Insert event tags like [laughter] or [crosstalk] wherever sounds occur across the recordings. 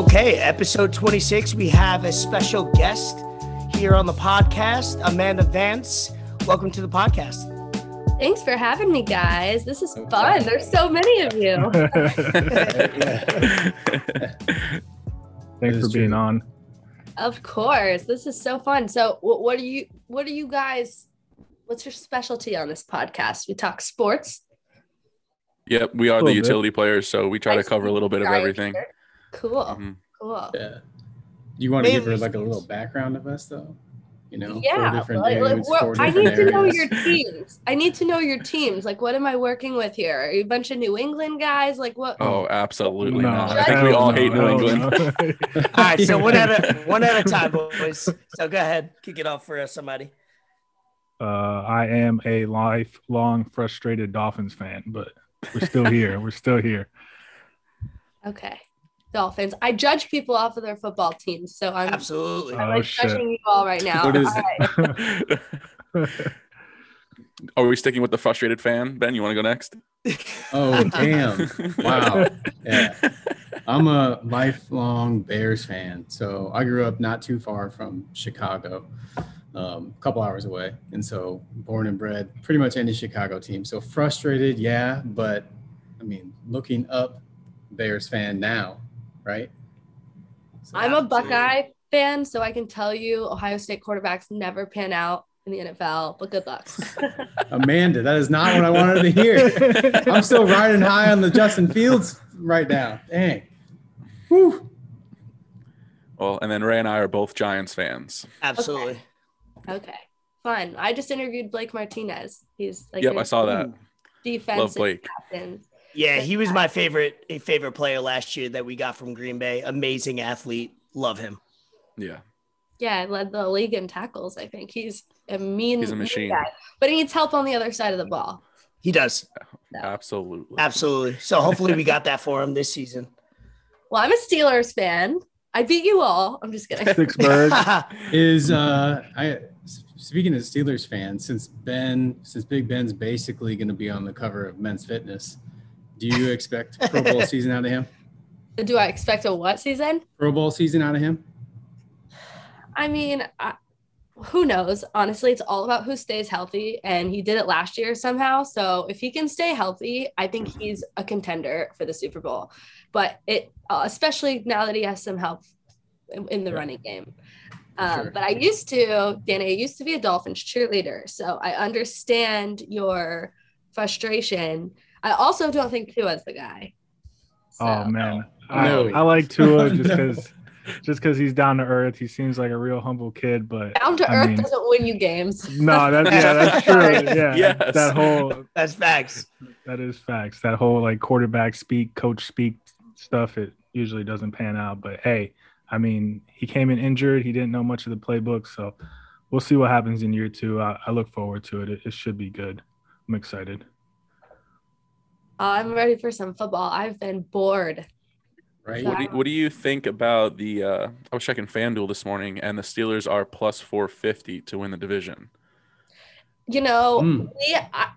Okay, episode 26. We have a special guest here on the podcast, Amanda Vance. Welcome to the podcast. Thanks for having me, guys. This is fun. There's so many of you. [laughs] [laughs] Thanks for being on. Of course. This is so fun. So, what are you what are you guys what's your specialty on this podcast? We talk sports. Yep, we are the Little bit. utility players, so we try I to cover a little bit of everything. shirt. Cool. Mhm. Cool. Yeah. You want to give her like a little background of us, though? You know, four Yeah, different like- like, well, four I different need to know your teams. I need to know your teams. Like, what am I working with here? Are you a bunch of New England guys? Like, what? Oh, absolutely No, not. I think we all no, hate New England. no. [laughs] All right, so one at a [laughs] one at a time, boys. So go ahead, kick it off for us, somebody. uh, I am a lifelong frustrated Dolphins fan, but we're still here. We're still here. Okay. Dolphins. I judge people off of their football teams, so I'm, Absolutely. I'm Oh, like shit. judging you all right now. What is All it? right. [laughs] Are we sticking with the frustrated fan? Ben, you want to go next? [laughs] [laughs] Oh, damn. Wow. Yeah. I'm a lifelong Bears fan. So I grew up not too far from Chicago, um, a couple hours away. And so born and bred pretty much any Chicago team. So frustrated, yeah. But I mean, looking up, Bears fan now, right? So- I'm a Buckeye fan, so I can tell you Ohio State quarterbacks never pan out in the NFL, but good luck. [laughs] Amanda, that is not what I wanted to hear. [laughs] I'm still riding high on the Justin Fields right now. Dang. Whew. Well, and then Ray and I are both Giants fans. Absolutely. okay. Fun. I just interviewed Blake Martinez. He's like yep, a I saw that. Love Blake. captain. Yeah, he was my favorite a favorite player last year that we got from Green Bay. Amazing athlete. Love him. Yeah. Yeah, led the league in tackles. I think he's a mean, He's a machine. guy, but he needs help on the other side of the ball. He does. No. Absolutely. Absolutely. So hopefully we got that for him this season. [laughs] Well, I'm a Steelers fan. I beat you all. I'm just kidding. Pittsburgh. [laughs] Is uh I speaking as Steelers fans, since Ben since Big Ben's basically gonna be on the cover of Men's Fitness, do you expect Pro Bowl [laughs] season out of him? Do I expect a what season? Pro Bowl season out of him? I mean, I, who knows? Honestly, it's all about who stays healthy, and he did it last year somehow. So if he can stay healthy, I think he's a contender for the Super Bowl. But it, uh, especially now that he has some help in, in the running game. Um, Sure. But I used to, Danny, I used to be a Dolphins cheerleader, so I understand your frustration. I also don't think Tua's the guy. Oh, so, Oh man, Oh, I, no. I like Tua [laughs] just No. because just because he's down to earth. He seems like a real humble kid, but down to I earth mean- doesn't win you games. no, that yeah, that's [laughs] true. Yeah, Yes. that whole That's facts. that is facts. That whole like quarterback speak, coach speak stuff. It usually doesn't pan out, but hey, I mean, he came in injured. He didn't know much of the playbook, so we'll see what happens in year two. I, I look forward to it. it. It should be good. I'm excited. I'm ready for some football. I've been bored. Right? What do, you, what do you think about the? Uh, I was checking FanDuel this morning, and the Steelers are plus 450 to win the division. You know, Mm. we I,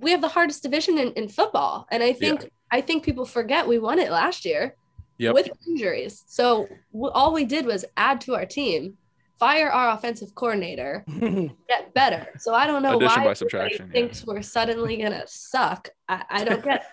we have the hardest division in, in football, and I think I think people forget we won it last year Yep. with injuries. So w- all we did was add to our team, fire our offensive coordinator, [laughs] get better. So I don't know Addition why by everybody subtraction, yeah. thinks we're suddenly gonna suck. I, I don't get.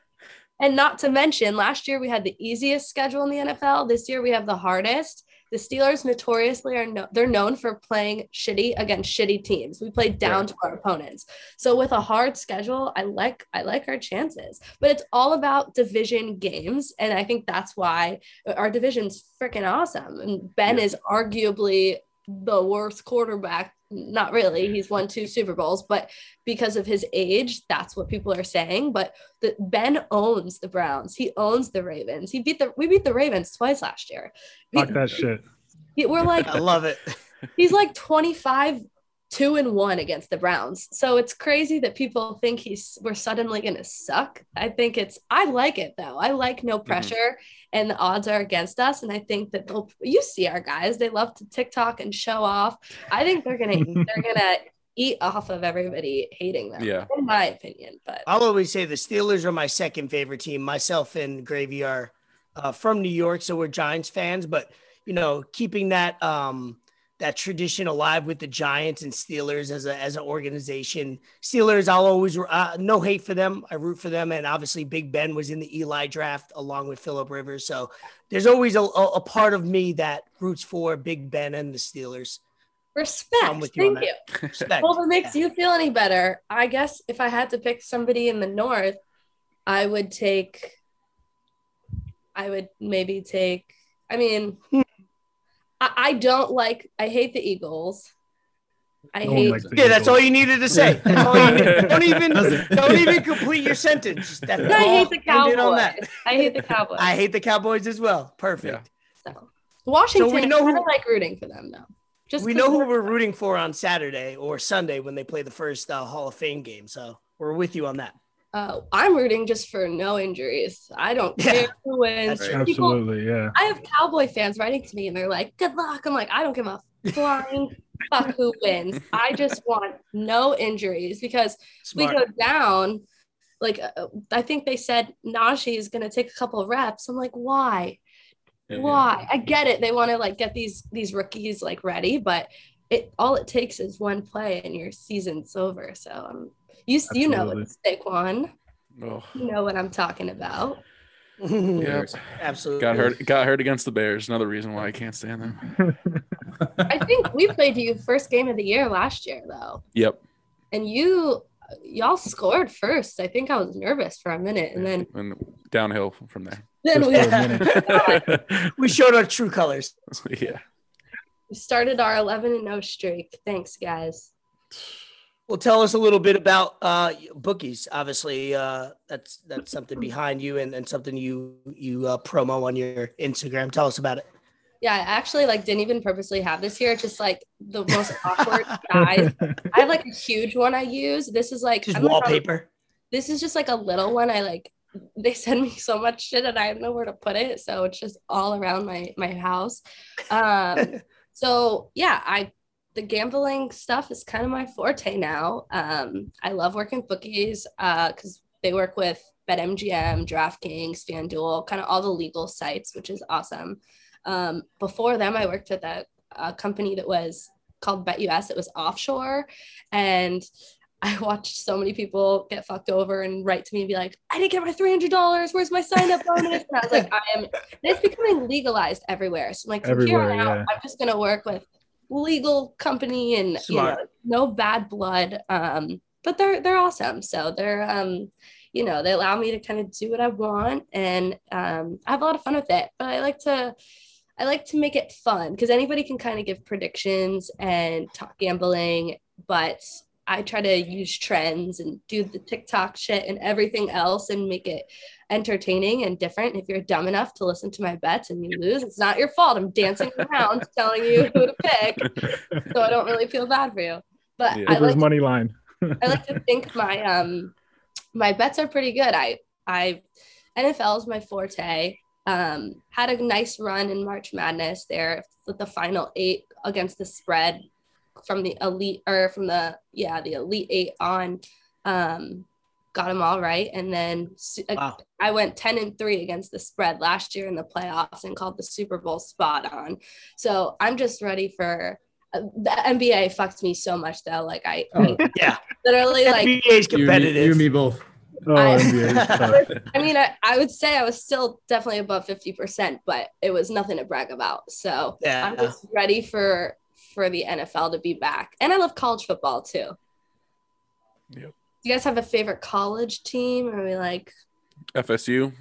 [laughs] and not to mention, last year we had the easiest schedule in the NFL. This year we have the hardest. The Steelers notoriously are no, they're known for playing shitty against shitty teams. We play down Right. to our opponents. So with a hard schedule, I like I like our chances. But it's all about division games, and I think that's why our division's freaking awesome. And Ben Yeah. is arguably the worst quarterback. Not really. He's won two Super Bowls, but because of his age, that's what people are saying. But the, Ben owns the Browns. He owns the Ravens. He beat the we beat the Ravens twice last year. We- Fuck that shit. he- we're [laughs] like I love it. he's like 25 two and one against the Browns. So it's crazy that people think he's we're suddenly gonna suck. I think it's I like it though. I like no pressure and the odds are against us. And I think that they'll you see our guys, they love to TikTok and show off. I think they're gonna they're gonna [laughs] eat off of everybody hating them. Yeah. In my opinion. But I'll always say the Steelers are my second favorite team. Myself and Gravy are uh, from New York, so we're Giants fans. But you know, keeping that um, that tradition alive with the Giants and Steelers as a as an organization. Steelers, I'll always uh, no hate for them. I root for them, and obviously Big Ben was in the Eli draft along with Philip Rivers. So there's always a, a part of me that roots for Big Ben and the Steelers. Respect. You Thank you. Respect. Well, if it makes yeah. you feel any better, I guess if I had to pick somebody in the North, I would take. I would maybe take. I mean, hmm. I, I don't like. I hate the Eagles. I no hate. Yeah, that's all you needed to say. [laughs] don't [laughs] even don't even complete your sentence. [laughs] That's I hate the Cowboys. I hate the Cowboys. I hate the Cowboys as well. Perfect. Yeah. So Washington. So we know who, like rooting for them though. Just we know who we're rooting for on Saturday or Sunday when they play the first uh, Hall of Fame game. So we're with you on that. Uh, I'm rooting just for no injuries. I don't care yeah. who wins. People, Absolutely, yeah. I have Cowboy fans writing to me and they're like, "Good luck." I'm like, I don't give a flying [laughs] fuck who wins. I just want no injuries because Smart. we go down. Like uh, I think they said Najee is going to take a couple of reps. I'm like, why? Yeah, why? Yeah. I get it. They want to like get these these rookies like ready, but it all it takes is one play and your season's over. So um, you Absolutely. you know it's Saquon. Oh. You know what I'm talking about. yeah, absolutely. Got hurt. Got hurt against the Bears. Another reason why I can't stand them. [laughs] I think we played you first game of the year last year, though. Yep. And you, y'all scored first. I think I was nervous for a minute, and then and downhill from there. [laughs] Then we, [laughs] we showed our true colors. yeah. We started our 11 and 0 streak. Thanks, guys. [sighs] Well, tell us a little bit about uh, bookies. Obviously, uh, that's that's something behind you and, and something you you uh, promo on your Instagram. Tell us about it. Yeah, I actually like didn't even purposely have this here. just like the most [laughs] awkward guys. I have like a huge one I use. This is like just wallpaper. this is just like a little one. I like they send me so much shit and I have nowhere to put it. So it's just all around my my house. Um, [laughs] so yeah, I the gambling stuff is kind of my forte now. Um, I love working with bookies because uh, they work with BetMGM, DraftKings, FanDuel, kind of all the legal sites, which is awesome. Um, before them, I worked with a, a company that was called BetUS. It was offshore, and I [laughs] watched so many people get fucked over and write to me and be like, I didn't get my $300. Where's my sign up bonus? And I was like, [laughs] I am, it's becoming legalized everywhere. So I'm like, from here on out, yeah. I'm just going to work with legal company and you know no bad blood um but they're they're awesome. So they're um you know they allow me to kind of do what i want and um i have a lot of fun with it but i like to i like to make it fun because anybody can kind of give predictions and talk gambling but I try to use trends and do the TikTok shit and everything else and make it entertaining and different. If you're dumb enough to listen to my bets and you lose, it's not your fault. I'm dancing [laughs] around telling you who to pick. So I don't really feel bad for you. But yeah. I like money line. [laughs] I like to think my um my bets are pretty good. I I NFL is my forte. Um, had a nice run in March Madness there with the final eight against the spread from the elite or from the yeah the elite eight on um got them all right. And then wow. i went 10 and 3 against the spread last year in the playoffs and called the super bowl spot on. So i'm just ready for uh, the nba fucks me so much though. Like i, oh, yeah. [laughs] literally like is competitive. you, you and me both. Oh, I, [laughs] I, mean, I, I would say I was still definitely above 50%, but it was nothing to brag about. So yeah. I'm just ready for for the NFL to be back. And I love college football too. Yep. Do you guys have a favorite college team? Or are we like FSU?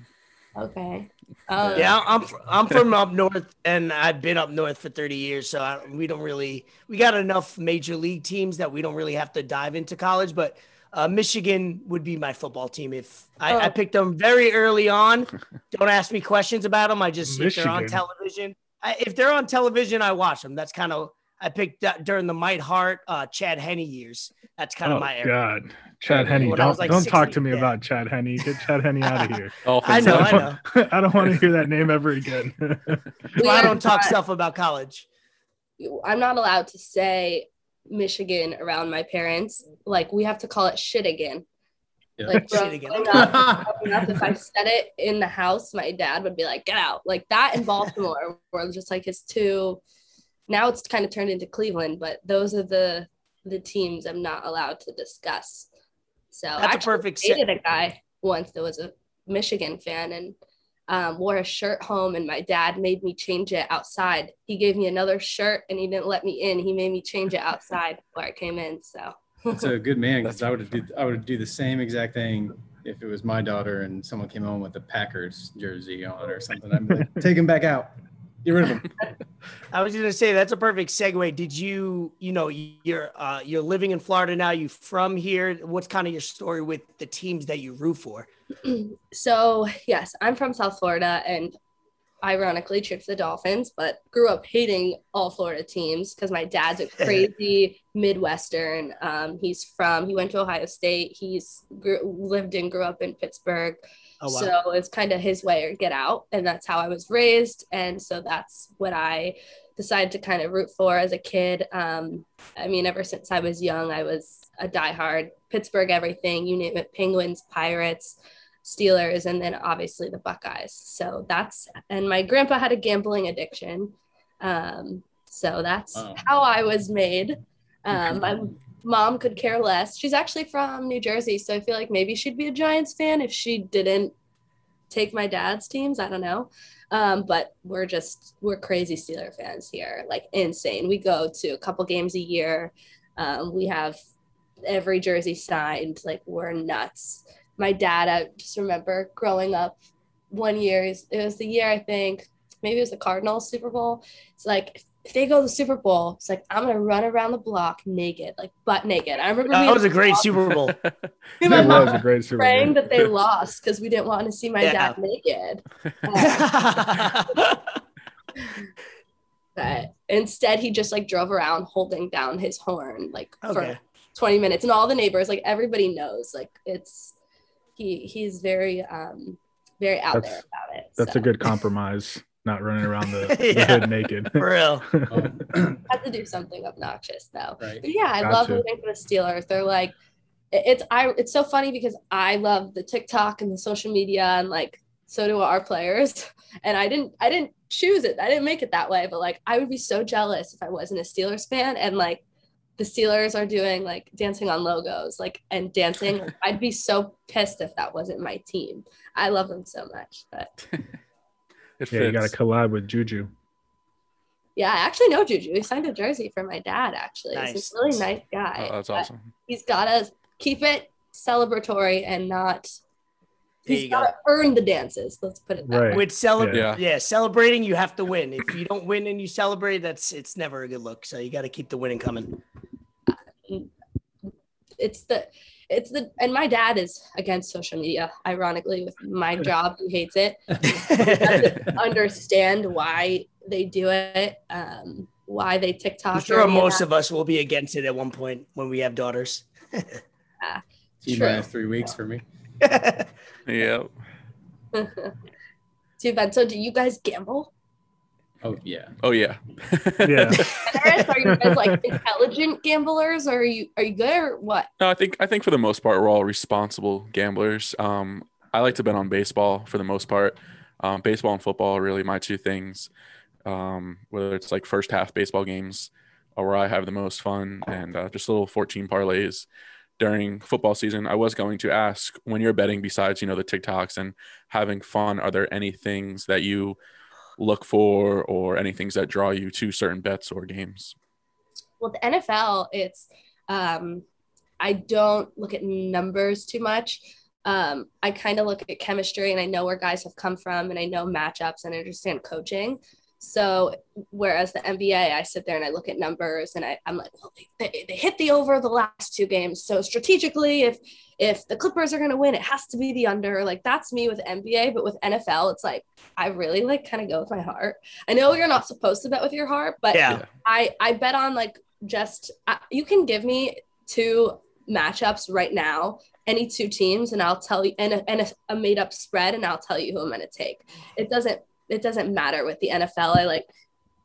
Okay. Um, yeah, I'm I'm from up north, and I've been up north for 30 years, so I, we don't really we got enough major league teams that we don't really have to dive into college. But uh, Michigan would be my football team if I, oh. I, picked them very early on. [laughs] Don't ask me questions about them. I just Michigan. if they're on television. I, if they're on television, I watch them. That's kind of I picked that during the Mike Hart, uh, Chad Henne years. That's kind of oh, my area. God, Chad Henne. Don't like don't 60, talk to me yeah. about Chad Henne. Get Chad Henne out of [laughs] here. oh, I know, I, know. [laughs] I don't want to hear that name ever again. [laughs] well, I don't talk stuff about college. I'm not allowed to say Michigan around my parents. Like we have to call it shit again. Yeah. Like Shit again. up, growing if I said it in the house, my dad would be like, "Get out!" Like that in Baltimore, where just like his two. Now it's kind of turned into Cleveland, but those are the the teams I'm not allowed to discuss. So That's I a actually perfect se- dated a guy once that was a Michigan fan and um, wore a shirt home, and my dad made me change it outside. He gave me another shirt, and he didn't let me in. He made me change it outside [laughs] before I came in. So That's a good man because [laughs] I would do I would do the same exact thing if it was my daughter and someone came home with a Packers jersey on or something. I'd be like, take him back out. Get rid of him. [laughs] I was just gonna say that's a perfect segue. Did you, you know, you're uh, you're living in Florida now. You from here? What's kind of your story with the teams that you root for? [clears throat] so yes, I'm from South Florida and ironically cheered for the Dolphins, but grew up hating all Florida teams because my dad's a [laughs] crazy Midwestern. Um, he's from he went to Ohio State. He's grew, lived and grew up in Pittsburgh. Oh wow. So it's kind of his way or get out. And that's how I was raised. And so that's what I decided to kind of root for as a kid. Um, I mean, ever since I was young, I was a diehard Pittsburgh, everything, you name it, Penguins, Pirates, Steelers, and then obviously the Buckeyes. So that's, and my grandpa had a gambling addiction. Um, so that's Wow. how I was made. Um, my mom could care less. She's actually from New Jersey, so I feel like maybe she'd be a Giants fan if she didn't take my dad's teams. I don't know. Um, but we're just we're crazy Steeler fans here, like insane. We go to a couple games a year. Um, we have every jersey signed. Like we're nuts. My dad, I just remember growing up. One year, it was the year I think maybe it was the Cardinals Super Bowl. It's like if they go to the Super Bowl, it's like I'm gonna run around the block naked, like butt naked. I remember me That was a great Super Bowl. me and my That was a great Super Bowl. praying Bowl. that they lost because we didn't want to see my Yeah. dad naked. [laughs] But instead, he just like drove around holding down his horn like okay. for 20 minutes, and all the neighbors, like everybody knows, like it's he he's very um very out That's- there about it. That's so. a good compromise. Not running around the, [laughs] the hood naked. [laughs] For real. [laughs] Um, had to do something obnoxious though. right. But yeah, I Got love to. rooting for the Steelers. They're like, it's I. It's so funny because I love the TikTok and the social media, and like so do our players. And I didn't, I didn't choose it. I didn't make it that way. But like, I would be so jealous if I wasn't a Steelers fan, and like the Steelers are doing like dancing on logos, like and dancing. I'd be so pissed if that wasn't my team. I love them so much, but It Yeah, you got to collab with Juju. yeah, I actually know Juju. He signed a jersey for my dad. Actually, he's Nice. a really nice guy. Oh, that's awesome. he's got to keep it celebratory and not. There He's you got go. to earn the dances. Let's put it that Right. way. With celebrate, Yeah. yeah. celebrating, you have to win. If you don't win and you celebrate, that's it's never a good look. So you got to keep the winning coming. It's the, it's the, and my dad is against social media. Ironically, with my [laughs] job, he hates it. [laughs] Understand why they do it, um, why they TikTok. I'm sure most that. of us will be against it at one point when we have daughters. [laughs] T True. minus three weeks for me. yep Too bad. So, do you guys gamble? Oh yeah. Oh yeah. Yeah. [laughs] Are you guys like intelligent gamblers, or are you are you good or what? No, I think I think for the most part we're all responsible gamblers. Um, I like to bet on baseball for the most part. Um, baseball and football are really my two things. Um, whether it's like first half baseball games or where I have the most fun and uh, just little 14 parlays during football season. I was going to ask when you're betting, besides you know the TikToks and having fun, are there any things that you look for or any things that draw you to certain bets or games? Well, the NFL, it's um, I don't look at numbers too much. Um, I kind of look at chemistry and I know where guys have come from and I know matchups and I understand coaching. So whereas the NBA, I sit there and I look at numbers and I, I'm like, well, they, they, hit the over the last two games. So strategically, if if the Clippers are going to win, it has to be the under. Like that's me with NBA, but with NFL, it's like I really like kind of go with my heart. I know you're not supposed to bet with your heart, but yeah. I I bet on like just I, you can give me two matchups right now, any two teams, and I'll tell you and a, and a, a made up spread, and I'll tell you who I'm gonna take. It doesn't it doesn't matter with the NFL. I like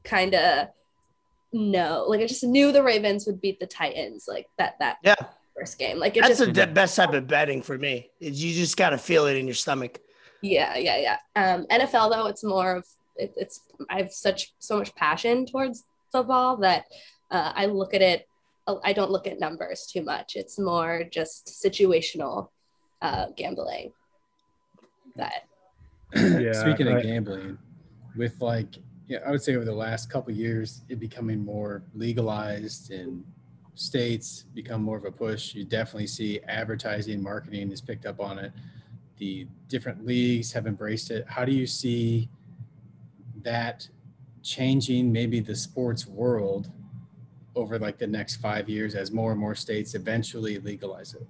kind of know like I just knew the Ravens would beat the Titans like that that Yeah. first game. Like it That's just the best type of betting for me. Is you just gotta feel it in your stomach. Yeah, yeah, yeah. Um, NFL though, it's more of it, it's. I have such so much passion towards football that uh, I look at it. I don't look at numbers too much. It's more just situational uh, gambling. That [clears throat] Yeah, Speaking of gambling, with like, yeah, I would say over the last couple years, it becoming more legalized and states become more of a push. You definitely see advertising, marketing has picked up on it. The different leagues have embraced it. How do you see that changing maybe the sports world over like the next five years as more and more states eventually legalize it?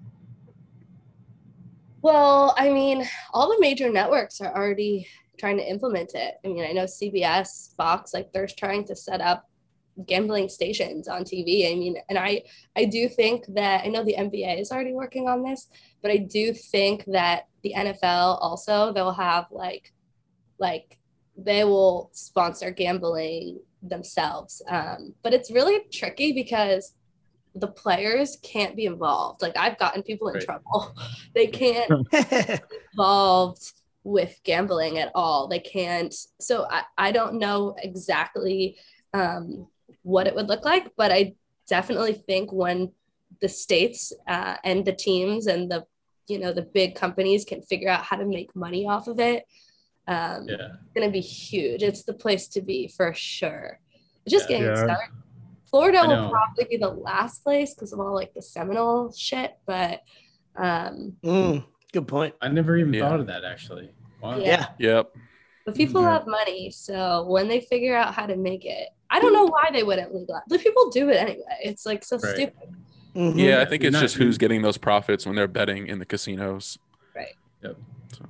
Well, I mean, all the major networks are already trying to implement it. I mean, I know CBS, Fox, like they're trying to set up gambling stations on TV. I mean, and I I do think that I know the NBA is already working on this, but I do think that the NFL also they'll have like like they will sponsor gambling themselves. Um, but it's really tricky because the players can't be involved. Like I've gotten people in Right. trouble. [laughs] They can't [laughs] involved with gambling at all. They can't. So I, I don't know exactly um, what it would look like, but I definitely think when the states uh, and the teams and the you know the big companies can figure out how to make money off of it, um, Yeah. it's gonna be huge. It's the place to be for sure. Just Yeah. getting Yeah. started. Florida will probably be the last place because of all like the Seminole shit, but um, Mm, good point. I never even Yeah. thought of that actually. Wow. Yeah. Yeah. Yep. But people Yeah. have money, so when they figure out how to make it, I don't know why they wouldn't legalize. But people do it anyway. It's like so Right. stupid. Mhm. Yeah, I think it's just who's getting those profits when they're betting in the casinos. Right. Yep. So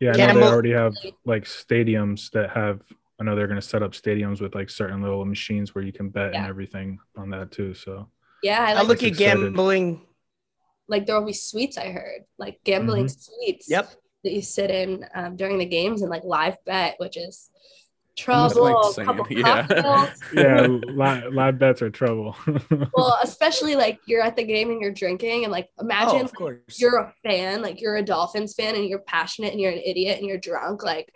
Yeah, I know they already have like stadiums that have. I know they're going to set up stadiums with like certain little machines where you can bet and everything on that too. So Yeah, I I look at excited. gambling. like there will be suites. I heard like gambling suites. Yep. That you sit in um, during the games and like live bet, which is trouble. like couple [laughs] yeah. [laughs] yeah, live, live bets are trouble. [laughs] well, especially like you're at the game and you're drinking and like Oh, imagine of course. you're a fan, like you're a Dolphins fan and you're passionate and you're an idiot and you're drunk, like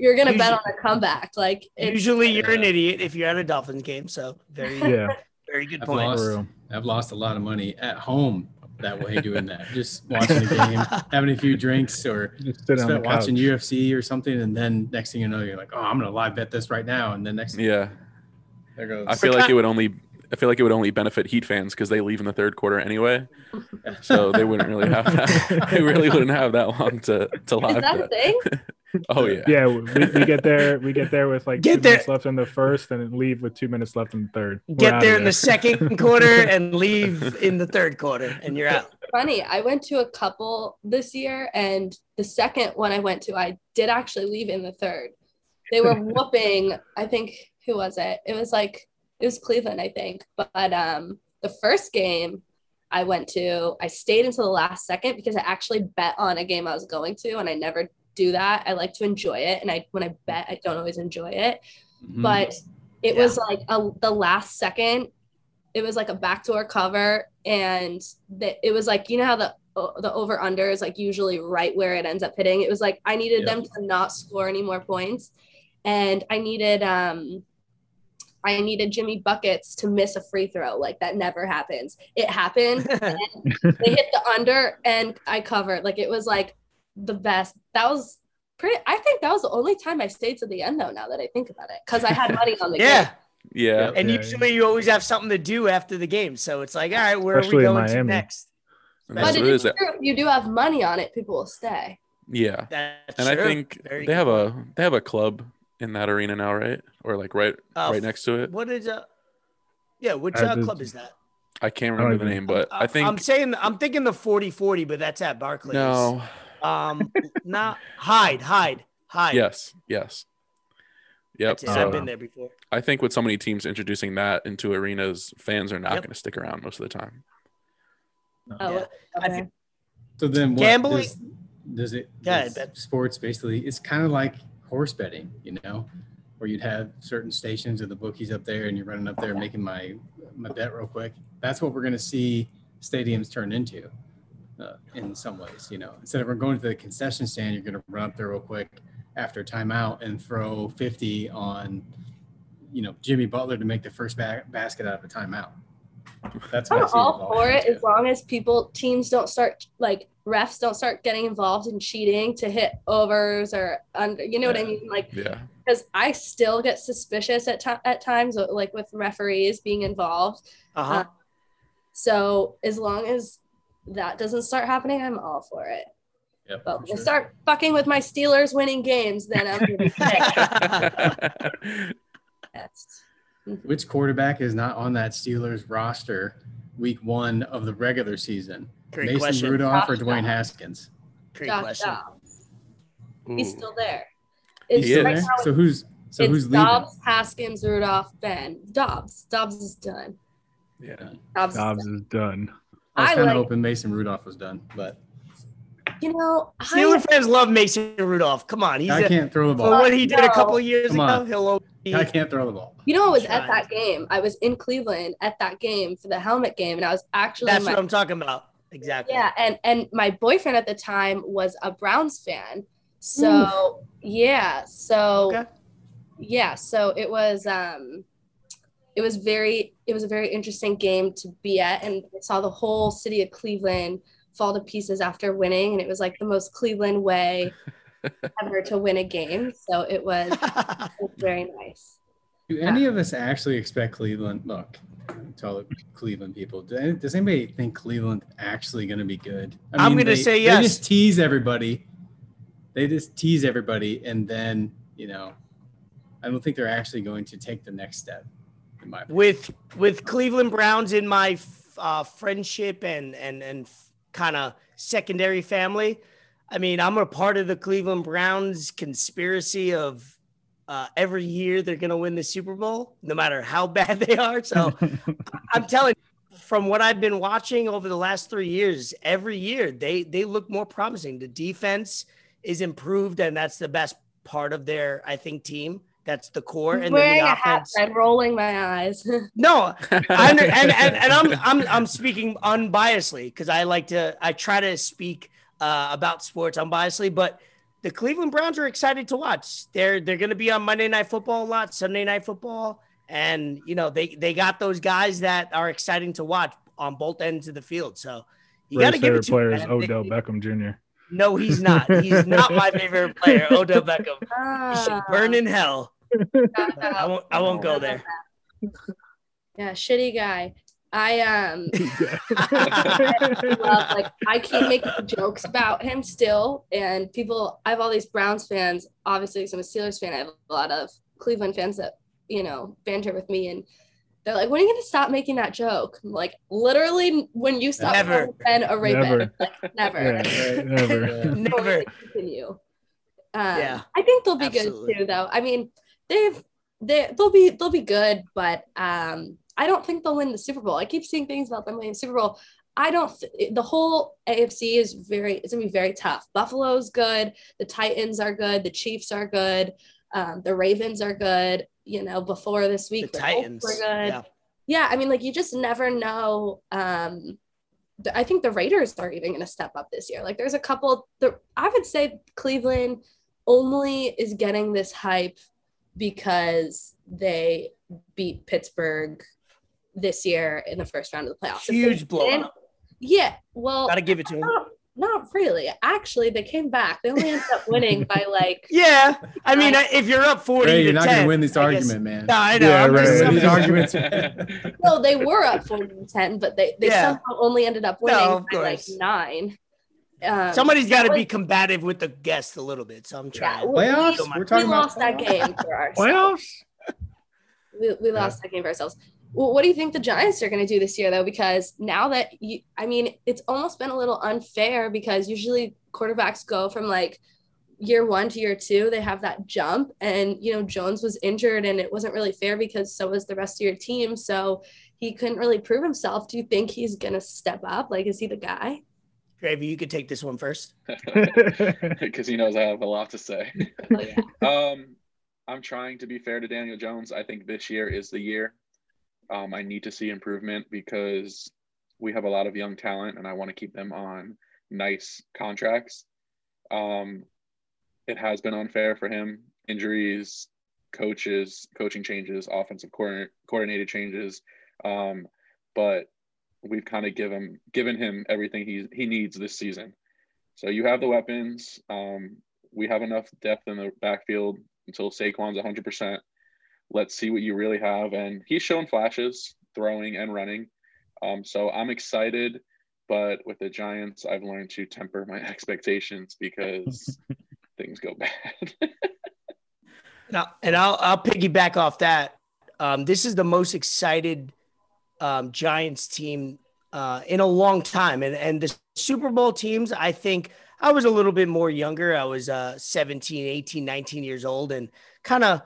you're gonna bet on a comeback. Like Usually you're an idiot if you're at a Dolphins game. So very, [laughs] yeah, very good I've point. lost, I've lost a lot of money at home that way doing that. Just watching a game, [laughs] having a few drinks, or just sit on the spent watching couch. UFC or something, and then next thing you know, you're like, "Oh, I'm gonna live bet this right now," and then next, yeah, there goes. I feel like it would only. I feel like it would only benefit Heat fans because they leave in the third quarter anyway, [laughs] so they wouldn't really have that. they really wouldn't have that long to to live. is live that a thing? Oh [laughs] yeah. Yeah, we, we get there. We get there with like Get two there- minutes left in the first, and leave with two minutes left in the third. We're Get there in the second [laughs] quarter and leave in the third quarter, and you're out. Funny, I went to a couple this year, and the second one I went to, I did actually leave in the third. They were [laughs] whooping. I think who was it? It was like it was Cleveland, I think. But um, the first game I went to, I stayed until the last second because I actually bet on a game I was going to, and I never do that. I like to enjoy it, and I when I bet, I don't always enjoy it. Mhm. But it Yeah. was like a, the last second. It was like a backdoor cover, and the, it was like you know how the the over under is like usually right where it ends up hitting. It was like I needed Yeah. them to not score any more points, and I needed um I needed Jimmy buckets to miss a free throw. Like that never happens. It happened. [laughs] they hit the under, and I covered. Like it was like the best. That was pretty. I think that was the only time I stayed to the end though. Now that I think about it, because I had money on the [laughs] game. yeah, Yeah. and Yeah, usually you always have something to do after the game, so it's like, all right, where Especially are we going to next? But if what you, you do have money on it, people will stay. Yeah. That's And I think Very they good have a they have a club in that arena now, right? Or like right Uh, right next to it. What is uh? Yeah, which Uh, uh, club is that? I can't I remember the name, but I think I'm saying I'm thinking the 40-40, but that's at Barclays. no. Um, not Hyde, Hyde, Hyde. Yes. Yes. Yep. That's it. So- I've been there before. I think with so many teams introducing that into arenas, fans are not Yep. going to stick around most of the time. Oh, Yeah. I okay. think- So then, what Gambling- does, does it? Yeah, I does bet. sports basically. It's kind of like horse betting, you know, where you'd have certain stations of the bookies up there, and you're running up there making my my bet real quick. That's what we're gonna see stadiums turn into uh, in some ways. You know, instead of going to the concession stand, you're going to run up there real quick after timeout and throw 50 on, you know, Jimmy Butler to make the first ba- basket out of a timeout. That's I'm I see all for it into. as long as people teams don't start like refs don't start getting involved in cheating to hit overs or under you know what I mean like Yeah. because I still get suspicious at ti- at times like with referees being involved Uh-huh. so as long as that doesn't start happening I'm all for it Yep, but for when sure. start fucking with my Steelers winning games then I'm gonna be [laughs] pissed. [laughs] Mm-hmm. Which quarterback is not on that Steelers roster week one of the regular season? Great Mason question. Rudolph or Josh Dwayne Dobbs. Haskins? Great Josh question. Dobbs. He's still there He it's is. right So who's so it's who's leaving? Dobbs, Haskins, Rudolph, Ben. Dobbs. Dobbs is done. Yeah. Dobbs. is done. is done. I was I kind of hoping Mason Rudolph was done, but You know, Steeler I, fans love Mason Rudolph. Come on, he's I a, can't throw the for ball. what he did a couple of years Come ago. on. He'll be- I can't throw the ball. you know, I was at that game. I was in Cleveland at that game for the helmet game, and I was actually That's my, what I'm talking about. Exactly. yeah, and and my boyfriend at the time was a Browns fan. So yeah, so Okay. yeah, so it was um it was very it was a very interesting game to be at and I saw the whole city of Cleveland fall to pieces after winning and it was like the most Cleveland way [laughs] ever to win a game. So it was, [laughs] it was very nice. Do any of us actually expect Cleveland? Look, to all the Cleveland people, do does anybody think Cleveland actually going to be good? I I'm gonna they- say They yes. just tease everybody. They just tease everybody, and then you know, I don't think they're actually going to take the next step. In my opinion. with with Cleveland Browns in my uh, friendship and and and kind of secondary family. I mean, I'm a part of the Cleveland Browns conspiracy of uh, every year they're going to win the Super Bowl, no matter how [laughs] bad they are. So [laughs] I'm telling you, from what I've been watching over the last three years, every year they they look more promising. The defense is improved, and that's the best part of their, I think, team. That's the core, and then Wearing the a hat offense. and rolling my eyes. [laughs] No, I under, [laughs] and, and and I'm I'm I'm speaking unbiasedly because I like to I try to speak uh, about sports unbiasedly, but the Cleveland Browns are excited to watch. They're they're going to be on Monday Night Football a lot, Sunday Night Football, and you know they they got those guys that are exciting to watch on both ends of the field. So you got to Ray's give it favorite to player him, is man. Odell Beckham Jr. No, he's not. He's not my favorite player, [laughs] Odell Beckham. He should Ah, burn in hell. I won't I won't go there. Yeah, shitty guy. I um [laughs] love like I keep making jokes about him still, and people. I have all these Browns fans. Obviously, because I'm a Steelers fan. I have a lot of Cleveland fans that you know banter with me, and they're like, "When are you gonna stop making that joke?" I'm like, literally, when you stop Never. calling Ben a Ray Never. Like never. Yeah, never. [laughs] Yeah. Never. continue. Um, Yeah, I think they'll be absolutely. good too, though. I mean, they've they they'll be they'll be good, but um, I don't think they'll win the Super Bowl. I keep seeing things about them winning the Super Bowl. I don't. Th- the whole AFC is very. It's gonna be very tough. Buffalo's good. The Titans are good. The Chiefs are good. Um, the Ravens are good. You know, before this The week, Colts Titans. were good Yeah. yeah i mean like you just never know um th- i think the raiders are even going to step up this year like there's a couple the i would say cleveland only is getting this hype because they beat pittsburgh this year in the first round of the playoffs Huge blowout. yeah well Gotta give it to him. Not, not really actually they came back they only ended up winning by [laughs] like Yeah, I mean, I- if you're up forty, Ray, you're not 10, going to win this I guess- argument, man. No, I know. Yeah, I'm right, right. These arguments. no they were up 40 to 10 but they, they Yeah. somehow only ended up winning No, by like nine um, Somebody's got to be combative with the guests a little bit, so I'm trying. we- Playoffs? we- We're we talking about lost that game for ourselves. Playoffs? We, we lost that game for ourselves. Well, what do you think the Giants are going to do this year, though? Because now that you, I mean, it's almost been a little unfair because usually quarterbacks go from like year one to year two, they have that jump. And, you know, Jones was injured and it wasn't really fair because so was the rest of your team. So he couldn't really prove himself. Do you think he's going to step up? Like, is he the guy? Gravy, you could take this one first. [laughs] [laughs] because he knows I have a lot to say. Oh, yeah. [laughs] Um, I'm trying to be fair to Daniel Jones. I think this year is the year. Um, I need to see improvement because we have a lot of young talent, and I want to keep them on nice contracts. Um, it has been unfair for him. Injuries, coaches, coaching changes, offensive coordinated changes. Um, but we've kind of given given him everything he he needs this season. So you have the weapons. Um, we have enough depth in the backfield until Saquon's 100%. Let's see what you really have. And he's shown flashes throwing and running. Um, so I'm excited. But with the Giants, I've learned to temper my [laughs] expectations because [laughs] things go bad. now, and I'll, I'll piggyback off that. Um, this is the most excited um, Giants team uh, in a long time. And, and the Super Bowl teams, I think I was a little bit more younger. I was uh, 17, 18, 19 years old and kind of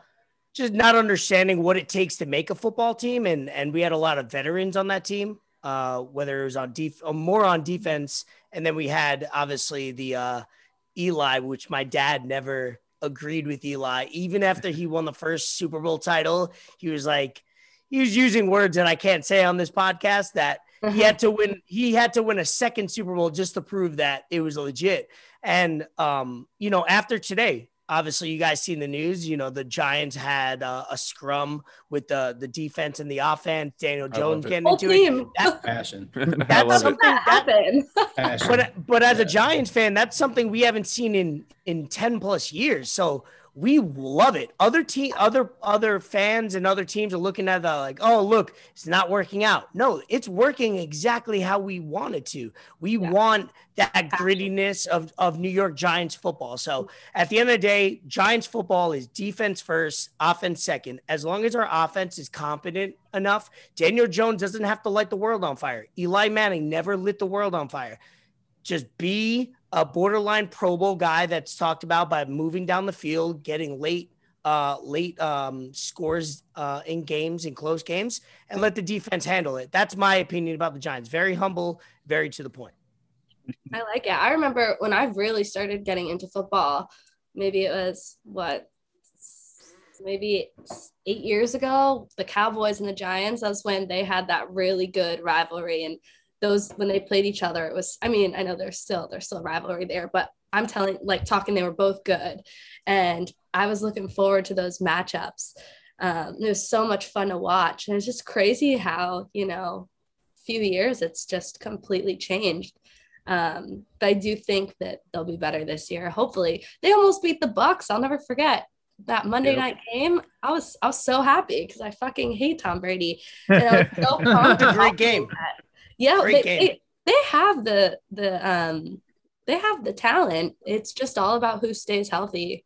just not understanding what it takes to make a football team. And, and we had a lot of veterans on that team, uh, whether it was on def- uh, more on defense. And then we had obviously the uh, Eli, which my dad never agreed with Eli. Even after he won the first Super Bowl title, he was like, he was using words that I can't say on this podcast that he had to win he had to win a second Super Bowl just to prove that it was legit. And um, you know, after today, obviously you guys seen the news, you know, the Giants had uh, a scrum with the the defense and the offense, Daniel Jones getting into team. [laughs] [laughs] it. That, passion. That's something that, that [laughs] But but as a Giants fan, that's something we haven't seen in in 10 plus years. So we love it. Other team, other other fans and other teams are looking at that like, oh look, it's not working out. No, it's working exactly how we want it to. We yeah. want that grittiness of of New York Giants football. So at the end of the day, Giants football is defense first, offense second. As long as our offense is competent enough, Daniel Jones doesn't have to light the world on fire. Eli Manning never lit the world on fire. Just be a borderline Pro Bowl guy that's talked about by moving down the field, getting late uh, late um, scores uh, in games, in close games, and let the defense handle it. That's my opinion about the Giants. Very humble, very to the point. I like it. I remember when I really started getting into football, maybe it was what, maybe eight years ago, the Cowboys and the Giants. That's when they had that really good rivalry. And those when they played each other, it was. I mean, I know there's still there's still rivalry there, but I'm telling like talking, they were both good, and I was looking forward to those matchups. Um, it was so much fun to watch, and it's just crazy how you know, few years it's just completely changed. Um, but I do think that they'll be better this year. Hopefully, they almost beat the bucks I'll never forget that Monday yep. night game. I was I was so happy because I fucking hate Tom Brady. [laughs] And I was so pumped. a great game. That yeah, they, they, they have the the um they have the talent. It's just all about who stays healthy.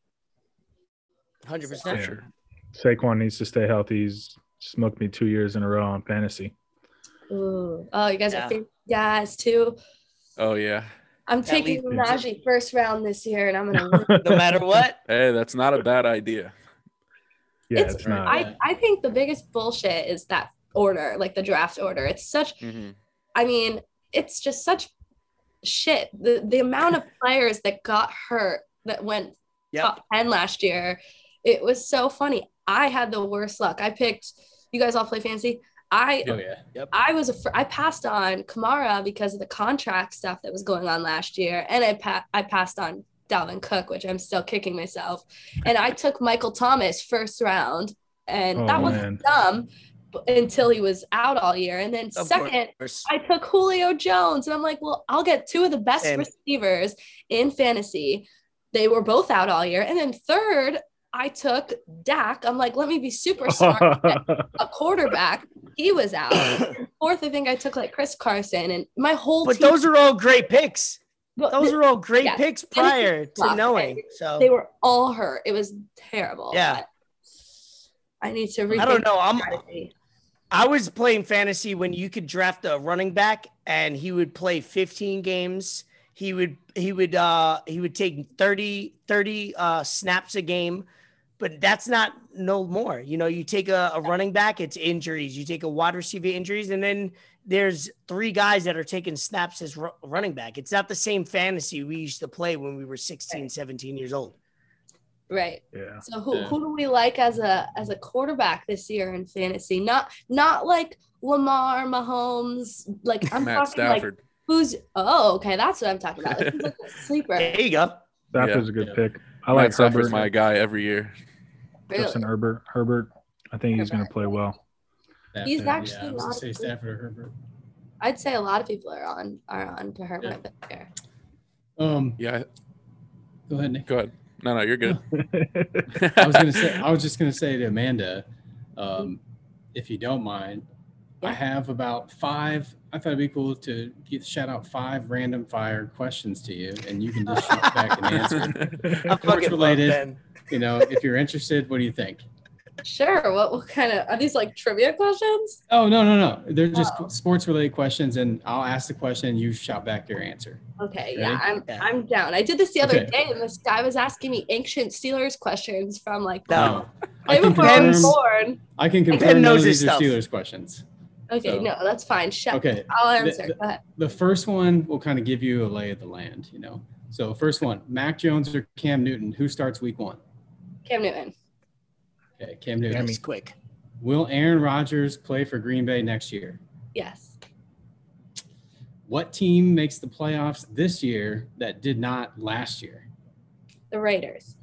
Hundred percent sure. Saquon needs to stay healthy. He's smoked me two years in a row on fantasy. Ooh. Oh, you guys yeah. are guys too. Oh yeah. I'm that taking Najee first round this year, and I'm gonna [laughs] no matter what. Hey, that's not a bad idea. Yeah, it's, it's not. I, I think the biggest bullshit is that order, like the draft order. It's such mm-hmm. I mean, it's just such shit. The the amount of [laughs] players that got hurt that went yep. top 10 last year, it was so funny. I had the worst luck. I picked you guys all play fancy. I oh, yeah. yep. I was a I passed on Kamara because of the contract stuff that was going on last year, and I pa- I passed on Dalvin Cook, which I'm still kicking myself, and I took Michael Thomas first round, and oh, that was dumb until he was out all year. And then of second, course. I took Julio Jones, and I'm like, well, I'll get two of the best Same. receivers in fantasy. They were both out all year. And then third, I took Dak. I'm like, let me be super [laughs] smart. a quarterback. He was out. Fourth, I think I took like Chris Carson, and my whole. But team- those are all great picks. But those are all great yeah, picks prior to knowing. So they were all hurt. It was terrible. Yeah. I need to. Read. I don't know. I'm. I was playing fantasy when you could draft a running back and he would play 15 games. He would he would uh he would take 30 30 uh snaps a game, but that's not no more. You know, you take a, a running back, it's injuries. You take a wide receiver injuries, and then there's three guys that are taking snaps as r- running back. It's not the same fantasy we used to play when we were 16, 17 years old. Right. Yeah. So who, yeah. who do we like as a as a quarterback this year in fantasy? Not not like Lamar, Mahomes. Like I'm [laughs] Matt talking like Stafford. who's oh okay, that's what I'm talking about. Like, he's like a [laughs] sleeper. There you go. Stafford's a good Yeah. pick. I Matt like Stafford's Herbert. my guy every year. Really. Justin Herbert. Herbert. I think he's going to play well. He's Stafford, actually yeah, I was gonna say Stafford or Herbert. I'd say a lot of people are on are on to Herbert Yeah. yeah. there. Um, Yeah, go ahead, Nick. go ahead. No, no, you're good. [laughs] I was gonna say, I was just gonna say to Amanda, um, if you don't mind, I have about five. I thought it'd be cool to get, shout out five random fire questions to you, and you can just shoot back and answer. [laughs] I'm fucking related. Ben. You know, if you're interested, what do you think? Sure. What what kind of are these like trivia questions? Oh no, no, no! They're just Oh. sports related questions, and I'll ask the question, you shout back your answer. Okay, yeah, I'm Yeah. I'm down. I did this the other Okay. day, and this guy was asking me ancient Steelers questions from like No. I way can before I was born. I can Ben confirm none knows of his these are. Steelers questions. Okay, So- no, that's fine. Shut. Okay, I'll The- answer. the- Go ahead. the first one will kind of give you a lay of the land, you know. So first one, Mac Jones or Cam Newton, who starts week one? Cam Newton. Okay, Cam Newton. That's quick. Will Aaron Rodgers play for Green Bay next year? Yes. What team makes the playoffs this year that did not last year? The Raiders.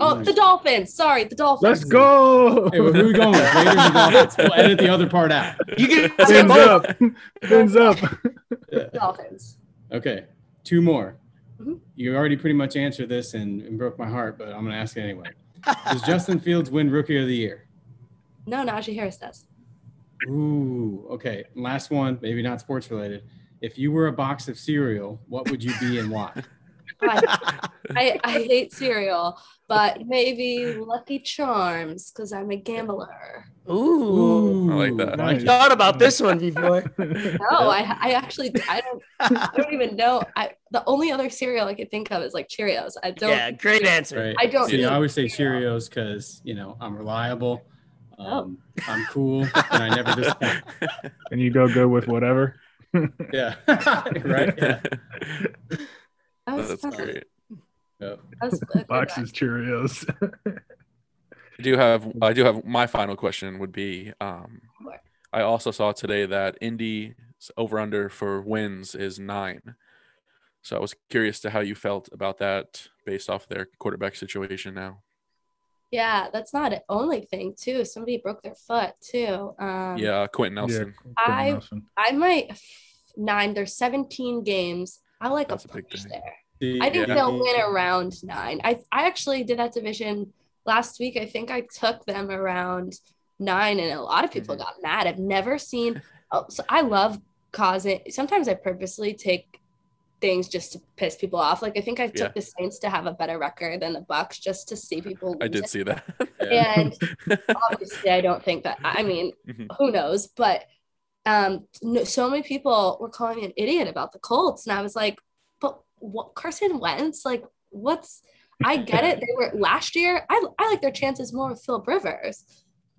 Oh, the Dolphins. Sorry, the Dolphins. Let's go. Hey, who are we going with? Raiders or Dolphins? We'll edit the other part out. You can say Fins up. Fins up. [laughs] Dolphins. Okay, two more. Mhm. You already pretty much answered this and, and broke my heart, but I'm going to ask it anyway. Does Justin Fields win Rookie of the Year? No, Najee Harris does. Ooh, okay. Last one, maybe not sports related. If you were a box of cereal, what would you be and why? [laughs] I, [laughs] I, I hate cereal, but maybe Lucky Charms because I'm a gambler. Ooh. I like that. I thought about this one [laughs] before. No, I, I actually I don't I don't even know. I the only other cereal I could think of is like Cheerios. I don't. yeah, great answer. Right. I don't See, eat I always say Cheerios because you know I'm reliable, Oh. um, I'm cool, and I never disappoint. [laughs] and you go good with whatever. Yeah, right. Yeah. That was That's fun. great. Yep. That was [laughs] a good one. Boxes Cheerios. I do have I do have my final question would be um I also saw today that Indy's over under for wins is nine. So I was curious to how you felt about that based off their quarterback situation now. Yeah, that's not an only thing too. Somebody broke their foot too. Um, Yeah, Quenton Nelson. Quenton I- Nelson. I might nine. There's 17 games. I like That's a a big push thing. there. See, I think Yeah. they'll win around nine. I I actually did that division last week. I think I took them around nine, and a lot of people Mhm. got mad. I've never seen. Oh, so I love causing. Sometimes I purposely take things just to piss people off. Like I think I took Yeah. the Saints to have a better record than the Bucks just to see people. I did it. see that. [laughs] And obviously, I don't think that. I mean, Mhm. who knows? But um, no, so many people were calling me an idiot about the Colts, and I was like, "But what Carson Wentz? Like, what's? [laughs] I get it. They were last year. I I like their chances more with Philip Rivers.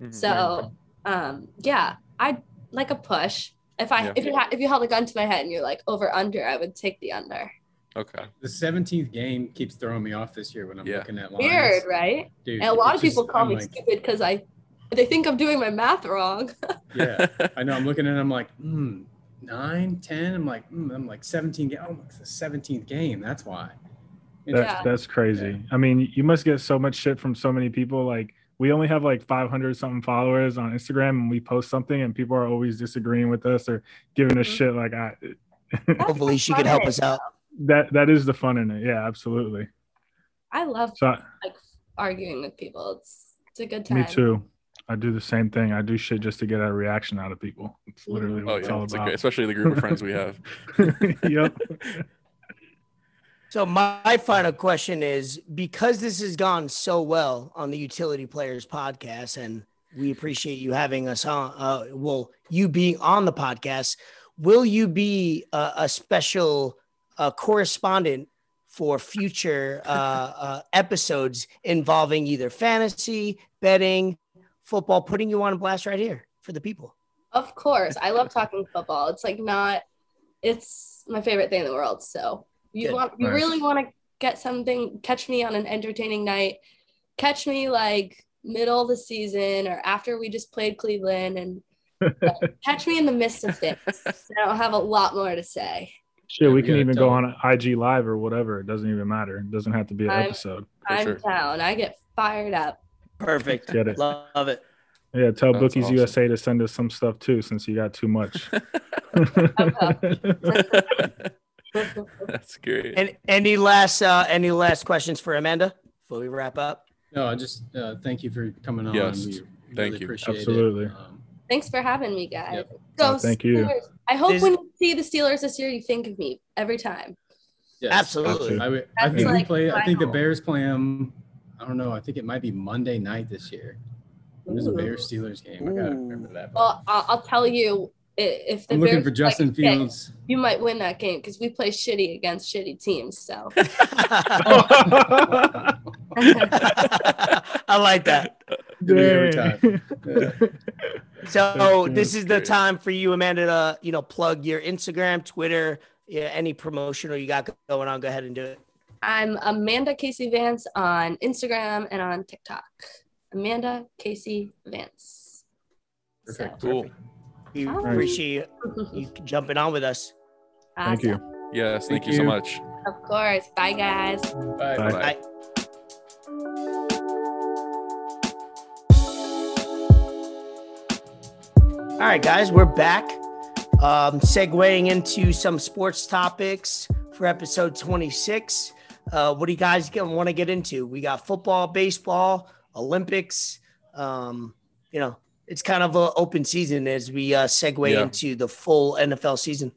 Mhm. So, um, yeah, I like a push. If I Yeah. if you had if you held a gun to my head and you're like over under, I would take the under. okay. the 17th game keeps throwing me off this year when I'm Yeah. looking at lines. Weird, right? Dude, And a lot of people just- call I'm me like, stupid because I they think I'm doing my math wrong. [laughs] Yeah, [laughs] I know. I'm looking at. it, I'm like, hmm, nine, ten. I'm like, hmm, I'm like 17. Ga- oh, it's the 17th game. That's why. That's Yeah. that's crazy. I mean, you must get so much shit from so many people. Like we only have like 500 something followers on Instagram, and we post something, and people are always disagreeing with us or giving us Mhm. shit. Like I, [laughs] Hopefully, she could help us out. that that is the fun in it. Yeah, absolutely. I love So like arguing with people. It's it's a good time. me too. I do the same thing. I do shit just to get a reaction out of people. It's literally Mhm. what Oh it's yeah, all it's about. great, especially the group of friends we [laughs] have. yep. [laughs] So my final question is because this has gone so well on the Utility Players podcast, and we appreciate you having us on. Uh, well, you being on the podcast, will you be a, a special uh, correspondent for future uh, uh, episodes involving either fantasy, betting, football? Putting you on a blast right here for the people. Of course. I love talking football. It's like not it's my favorite thing in the world. So you Good. want you Nice. really want to get something catch me on an entertaining night. Catch me like middle of the season or after we just played Cleveland and [laughs] Catch me in the midst of things. I don't have a lot more to say. Shit, we can Yeah, even tell go on IG Live or whatever. It doesn't even matter. It doesn't have to be an I'm- episode. I'm sure. down. I get fired up. Perfect. Get it. Love it. Yeah, tell That's Bookies awesome. USA to send us some stuff too, since you got too much. [laughs] [laughs] That's great. And any last uh any last questions for Amanda before we wrap up? No, I just uh, thank you for coming on. Yes, We thank really you. Appreciate Absolutely. It. Um, Thanks for having me, guys. Yep. Go Oh, thank you. I hope Is- when you see the Steelers this year, you think of me every time. yes. Absolutely. I, would- I That's think we like play. I think the. Bears play them. I don't know. I think it might be Monday night this year. There's a hmm. Bears Steelers game. I gotta hmm. remember that. Well, I'll, I'll tell you if the I'm looking Bears for Justin shit, Fields. you might win that game because we play shitty against shitty teams. So [laughs] I like that. [laughs] Do it every Dang. time. Yeah. [laughs] So this is the time for you, Amanda, to you know plug your Instagram, Twitter, yeah, any promotional you got going on. Go ahead and do it. I'm Amanda Casey Vance on Instagram and on TikTok. Amanda Casey Vance. So, Perfect. Cool. We All right. appreciate you [laughs] jumping on with us. Thank you. Yes, thank, Thank you so much. Of course. Bye, guys. Bye. Bye. Bye. All right, guys, we're back. Um, segueing into some sports topics for episode 26. Uh, what do you guys want to get into? We got football, baseball, Olympics. Um, you know, it's kind of an open season as we uh, segue Yeah. into the full NFL season.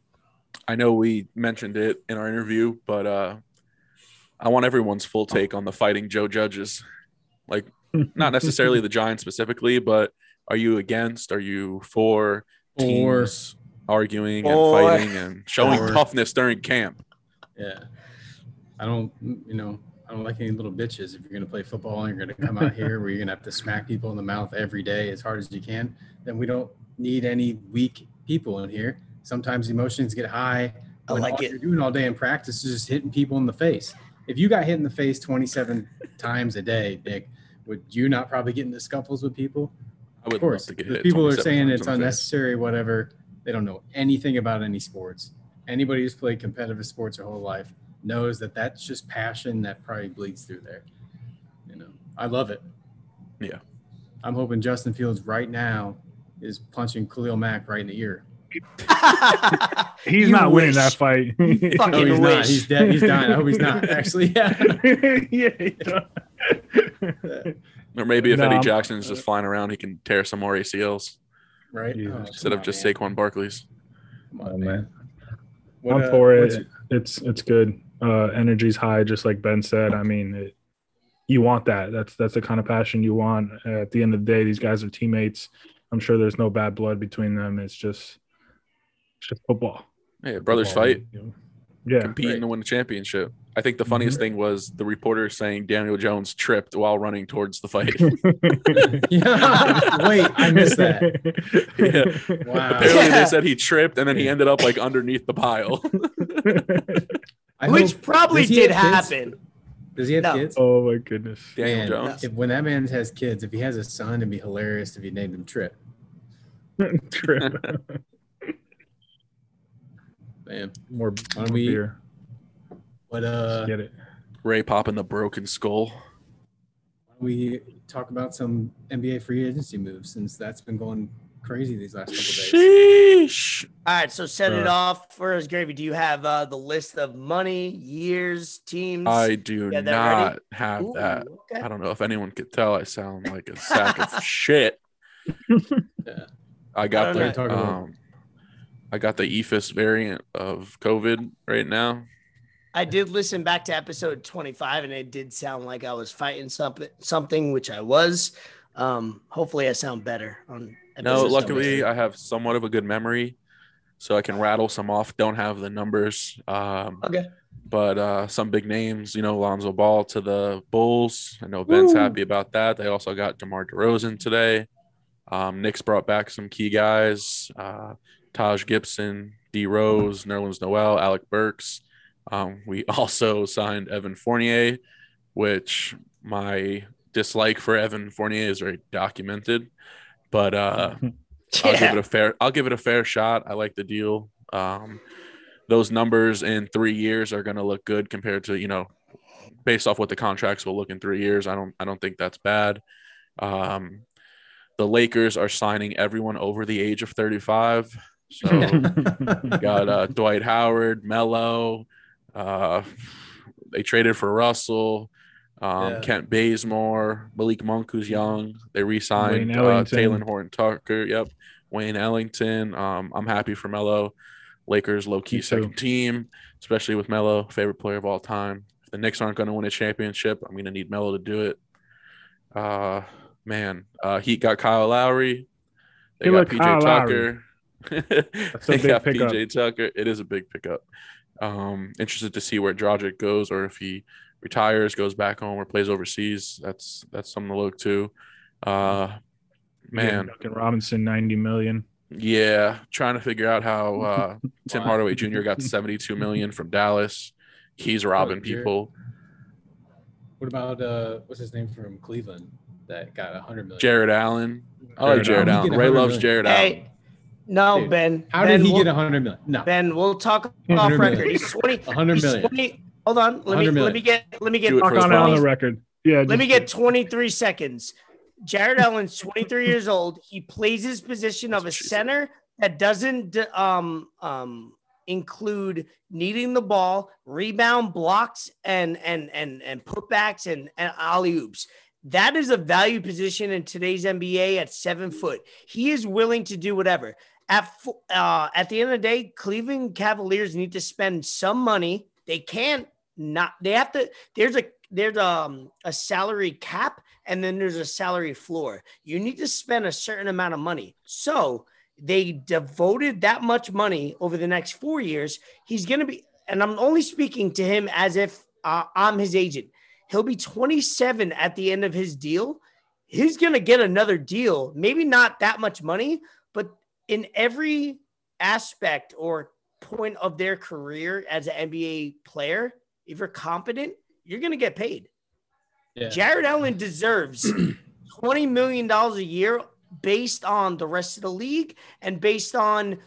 I know we mentioned it in our interview, but uh, I want everyone's full take on the fighting Joe Judges. Like, [laughs] not necessarily the Giants specifically, but are you against? Are you for Or teams arguing and Or- fighting and showing Or- toughness during camp? yeah, I don't. You know, I don't like any little bitches. If you're gonna play football and you're gonna come out here where you're gonna have to smack people in the mouth every day as hard as you can, then we don't need any weak people in here. Sometimes emotions get high. I when like all it. you're doing all day in practice is just hitting people in the face. If you got hit in the face 27 [laughs] times a day, Nick, would you not probably get into scuffles with people? I would Of course, love to get the hit people are saying it's in face. unnecessary, whatever. They don't know anything about any sports. Anybody who's played competitive sports their whole life knows that that's just passion that probably bleeds through there. You know, I love it. Yeah. I'm hoping Justin Fields right now is punching Khalil Mack right in the ear. [laughs] He's You not winning that fight. [laughs] Fucking No, he's not. He's dead. He's dying. I hope he's not. Actually, [laughs] yeah. yeah. Or maybe if No, Eddie I'm- Jackson's just flying around, he can tear some more ACLs Right. Jesus. Oh, instead come of just on, man. Saquon Barkley's. Come Oh, on, man. man. What, I'm uh, for it. It's it's good. Uh, energy's high, just like Ben said. I mean, it, you want that. That's that's the kind of passion you want. Uh, at the end of the day, these guys are teammates. I'm sure there's no bad blood between them. It's just it's just football. Yeah, brothers Football, fight, you know? Yeah, competing Right. to win a championship. I think the Mm-hmm. funniest thing was the reporter saying Daniel Jones tripped while running towards the fight. [laughs] [laughs] yeah. Wait, I missed that. Yeah. Wow. Apparently, they said he tripped and then he ended up like underneath the pile. [laughs] I Which hope- probably did have kids? happen. Does he have No. kids? oh my goodness. Daniel Man, Jones. If, when that man has kids, if he has a son, it'd be hilarious if he named him Trip. [laughs] Trip. [laughs] Man, More, Why more we- beer. but uh, Get it. Ray popping the broken skull. why don't we talk about some NBA free agency moves since that's been going crazy these last couple days. Sheesh. All right, so set it Uh, off for us, Gravy. Do you have uh, the list of money, years, teams? I do Yeah, they're ready? not have Ooh, that. okay. I don't know if anyone could tell. I sound like a sack of [laughs] shit. Yeah. I got I the know. Um, I got the EFIS variant of COVID right now. I did listen back to episode 25 and it did sound like I was fighting something something which I was. Um hopefully I sound better on No, luckily I have somewhat of a good memory, so I can rattle some off. Don't have the numbers, um, Okay. but uh, some big names. You know, Lonzo Ball to the Bulls. I know Ben's Woo. happy about that. They also got DeMar DeRozan today. Um, Knicks brought back some key guys: uh, Taj Gibson, D Rose, Nerlens Noel, Alec Burks. Um, we [laughs] also signed Evan Fournier, which my dislike for Evan Fournier is very documented. But uh, [laughs] I'll give it a fair. I'll give it a fair shot. I like the deal. Um, those numbers in three years are going to look good compared to you know, based off what the contracts will look in three years. I don't. I don't think that's bad. Um, the Lakers are signing everyone over the age of thirty-five. So [laughs] got uh, Dwight Howard, Mello. Uh, they traded for Russell, um, Yeah. Kent Bazemore, Malik Monk, who's young. They re-signed uh, Talen Horton Tucker. Yep, Wayne Ellington. Um, I'm happy for Mello. Lakers low key second team, especially with Mello, favorite player of all time. If the Knicks aren't going to win a championship, I'm going to need Mello to do it. Uh, man, uh, Heat got Kyle Lowry. They got PJ Kyle Tucker. [laughs] they big got pickup. PJ Tucker. It is a big pickup. Um, interested to see where Dragic goes, or if he retires, goes back home, or plays overseas. That's that's something to look to. Uh, man, Duncan Robinson, 90 million. yeah, trying to figure out how [laughs] uh, Tim Hardaway Jr. got 72 million from Dallas. He's robbing people. What about uh, what's his name from Cleveland that got a hundred million? Jarrett Allen. I like Jarrett Jarrett Allen. Allen. He get Ray loves million. Jarrett Allen. Hey, no, Dude, Ben. How ben, did he we'll, get a hundred million? No, Ben, we'll talk off 100 record. million. He's twenty. a hundred he's 20 hold on. Let me 100 million. let me get let me get Do it Talk on on the record. Yeah. let just- me get 23 seconds. Jarrett Allen's 23 years old. He plays his position of a That's what she center that doesn't um um include needing the ball, rebound blocks, and and and and putbacks and, and alley oops. That is a value position in today's NBA at seven foot. He is willing to do whatever. At uh, at the end of the day, Cleveland Cavaliers need to spend some money. They can't not. They have to. There's a there's um a salary cap and then there's a salary floor. You need to spend a certain amount of money. So they devoted that much money over the next four years. He's going to be, and I'm only speaking to him as if uh, I'm his agent. He'll be 27 at the end of his deal. He's going to get another deal, maybe not that much money, but in every aspect or point of their career as an NBA player, if you're competent, you're going to get paid. Yeah. Jarrett Allen deserves [clears throat] $20 million a year based on the rest of the league and based on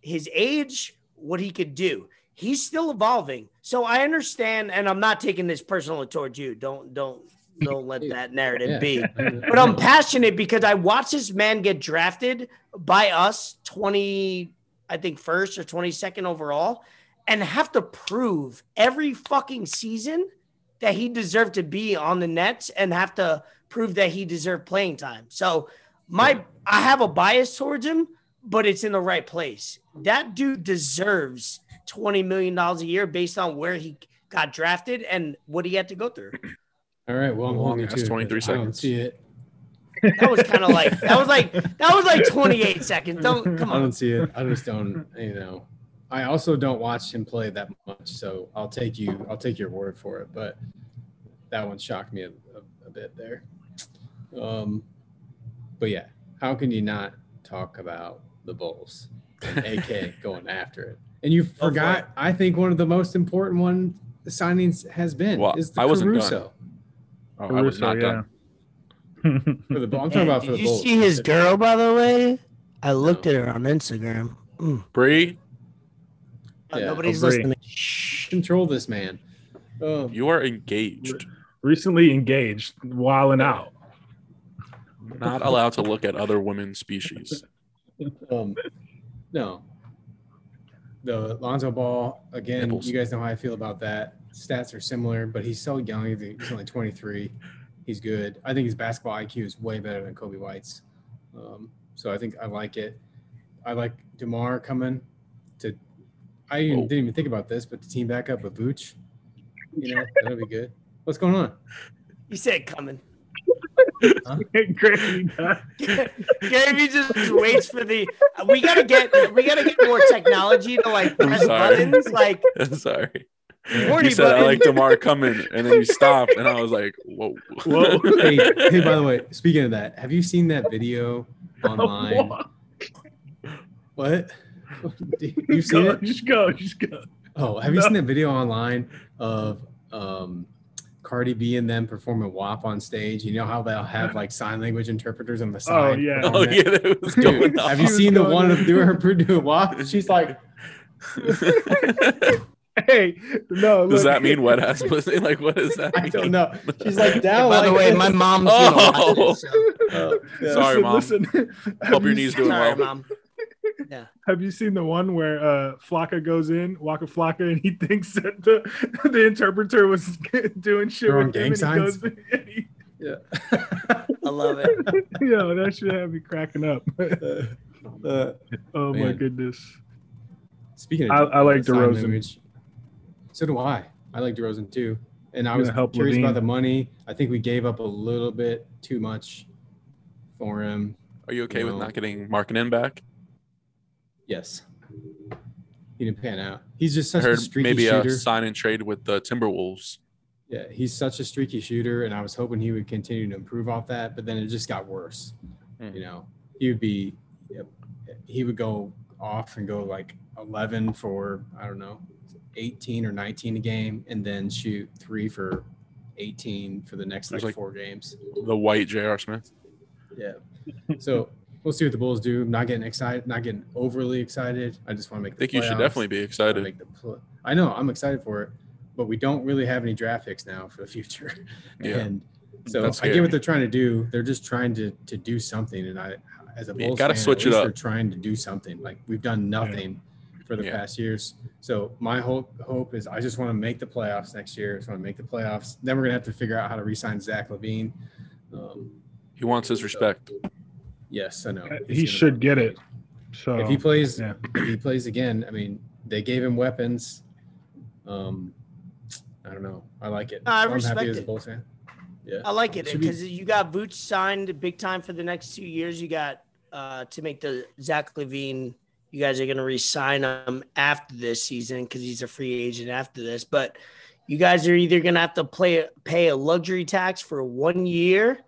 his age, what he could do. He's still evolving. So I understand, and I'm not taking this personally towards you. Don't don't don't let that narrative Yeah. be. But I'm passionate because I watched this man get drafted by us 20, I think first or 22nd overall, and have to prove every fucking season that he deserved to be on the Nets and have to prove that he deserved playing time. So my I have a bias towards him, but it's in the right place. That dude deserves 20 million dollars a year based on where he got drafted and what he had to go through. [clears throat] All right. Well, I'm Well, holding that's 23 but I don't seconds. see it. That was kind of like that was like that was like 28 seconds. Don't come [laughs] on. I don't see it. I just don't. You know. I also don't watch him play that much, so I'll take you. I'll take your word for it. But that one shocked me a, a, a bit there. Um, but yeah, how can you not talk about the Bulls? AK [laughs] going after it. And you forgot, it. I think one of the most important one signings has been Well, is the I wasn't done. Caruso Oh, I was Caruso, not done. yeah. for the Bull- I'm talking Hey, about for did the you Bulls. see his girl, by the way? I looked No. at her on Instagram. Mm. Bree, Uh, Yeah. nobody's Bree. listening. Shh. Control this man. Um, you are engaged. Recently engaged, wilding out. Not allowed to look at other women's species. Um, no. The Lonzo Ball again. Nipples. You guys know how I feel about that. Stats are similar, but he's so young. He's he's only 23. He's good. I think his basketball IQ is way better than Coby White's. Um, so I think I like it. I like Demar coming to. I even, Whoa. didn't even think about this, but the team back up with Vooch. You know that'll be good. What's going on? You said coming. [laughs] Great. Gary just waits for the. We gotta get. We gotta get more technology to like I'm press sorry. buttons. Like [laughs] Sorry. Horny You said I like Demar coming, and then you stopped, and I was like, "Whoa, Whoa. [laughs] hey, hey, by the way, speaking of that, have you seen that video online? What? [laughs] [laughs] You've seen Go, it? just go, just go. Oh, have you seen that video online of um, Cardi B and them performing WAP on stage. You know how they'll have [laughs] like sign language interpreters on the side. Oh side. yeah. Oh yeah, that was Dude, going have you was seen the one in. of doing her doing WAP? She's like, Hey, no. Does that mean wet ass pussy? Like, what does that I mean? don't know. She's like down. By the way, my mom's Oh. gonna watch this. So. Uh, yeah. Sorry, Mom. Listen, have Hope your knees doing Sorry, well. mom. Yeah. [laughs] Have you seen the one where uh Flocka goes in, Waka Flocka, and he thinks that the [laughs] the interpreter was [laughs] doing shit Throwing with gang him, and signs? he goes, and he, Yeah. I love it. yo, that should have me cracking up. Uh, oh my goodness. speaking I- of, I like sign DeRozan. language, so do I. I like DeRozan too. And I was help curious LaVine. about the money. I think we gave up a little bit too much for him. Are you okay with No. not getting Markkanen back? Yes. He didn't pan out. He's just I such a heard streaky maybe a shooter. sign and trade with the Timberwolves. Yeah, he's such a streaky shooter, and I was hoping he would continue to improve off that, but then it just got worse. Hmm. You know, he would be, he would go off and go like 11 for, I don't know, 18 or 19 a game, and then shoot three for 18 for the next like, like- four games. The white J.R. Smith. Yeah. So we'll see what the Bulls do. Not getting excited, not getting overly excited. I just want to make I the think you should definitely be wanna excited. Make the pl- I know I'm excited for it, but we don't really have any draft picks now for the future. [laughs] Yeah. And so I get what they're trying to do. They're just trying to to do something. And I, as a You Bulls gotta fan, switch at it up. They're trying to do something. Like we've done nothing for the Yeah. past years. So my hope hope is I just want to make the playoffs next year. I just want to make the playoffs. Then we're gonna have to figure out how to re-sign Zach LaVine. Um, He wants his respect. Yes, I know. He's He should get it. So if he plays yeah. if he plays again, I mean, they gave him weapons. Um, I don't know. I like it. I So I'm respect happy as a it. Bulls fan. Yeah. I like it Should be- because you got Vooch signed big time for the next two years. You got uh, to make the Zach LaVine. You guys are going to re-sign him after this season because he's a free agent after this. But you guys are either going to have to play pay a luxury tax for one year,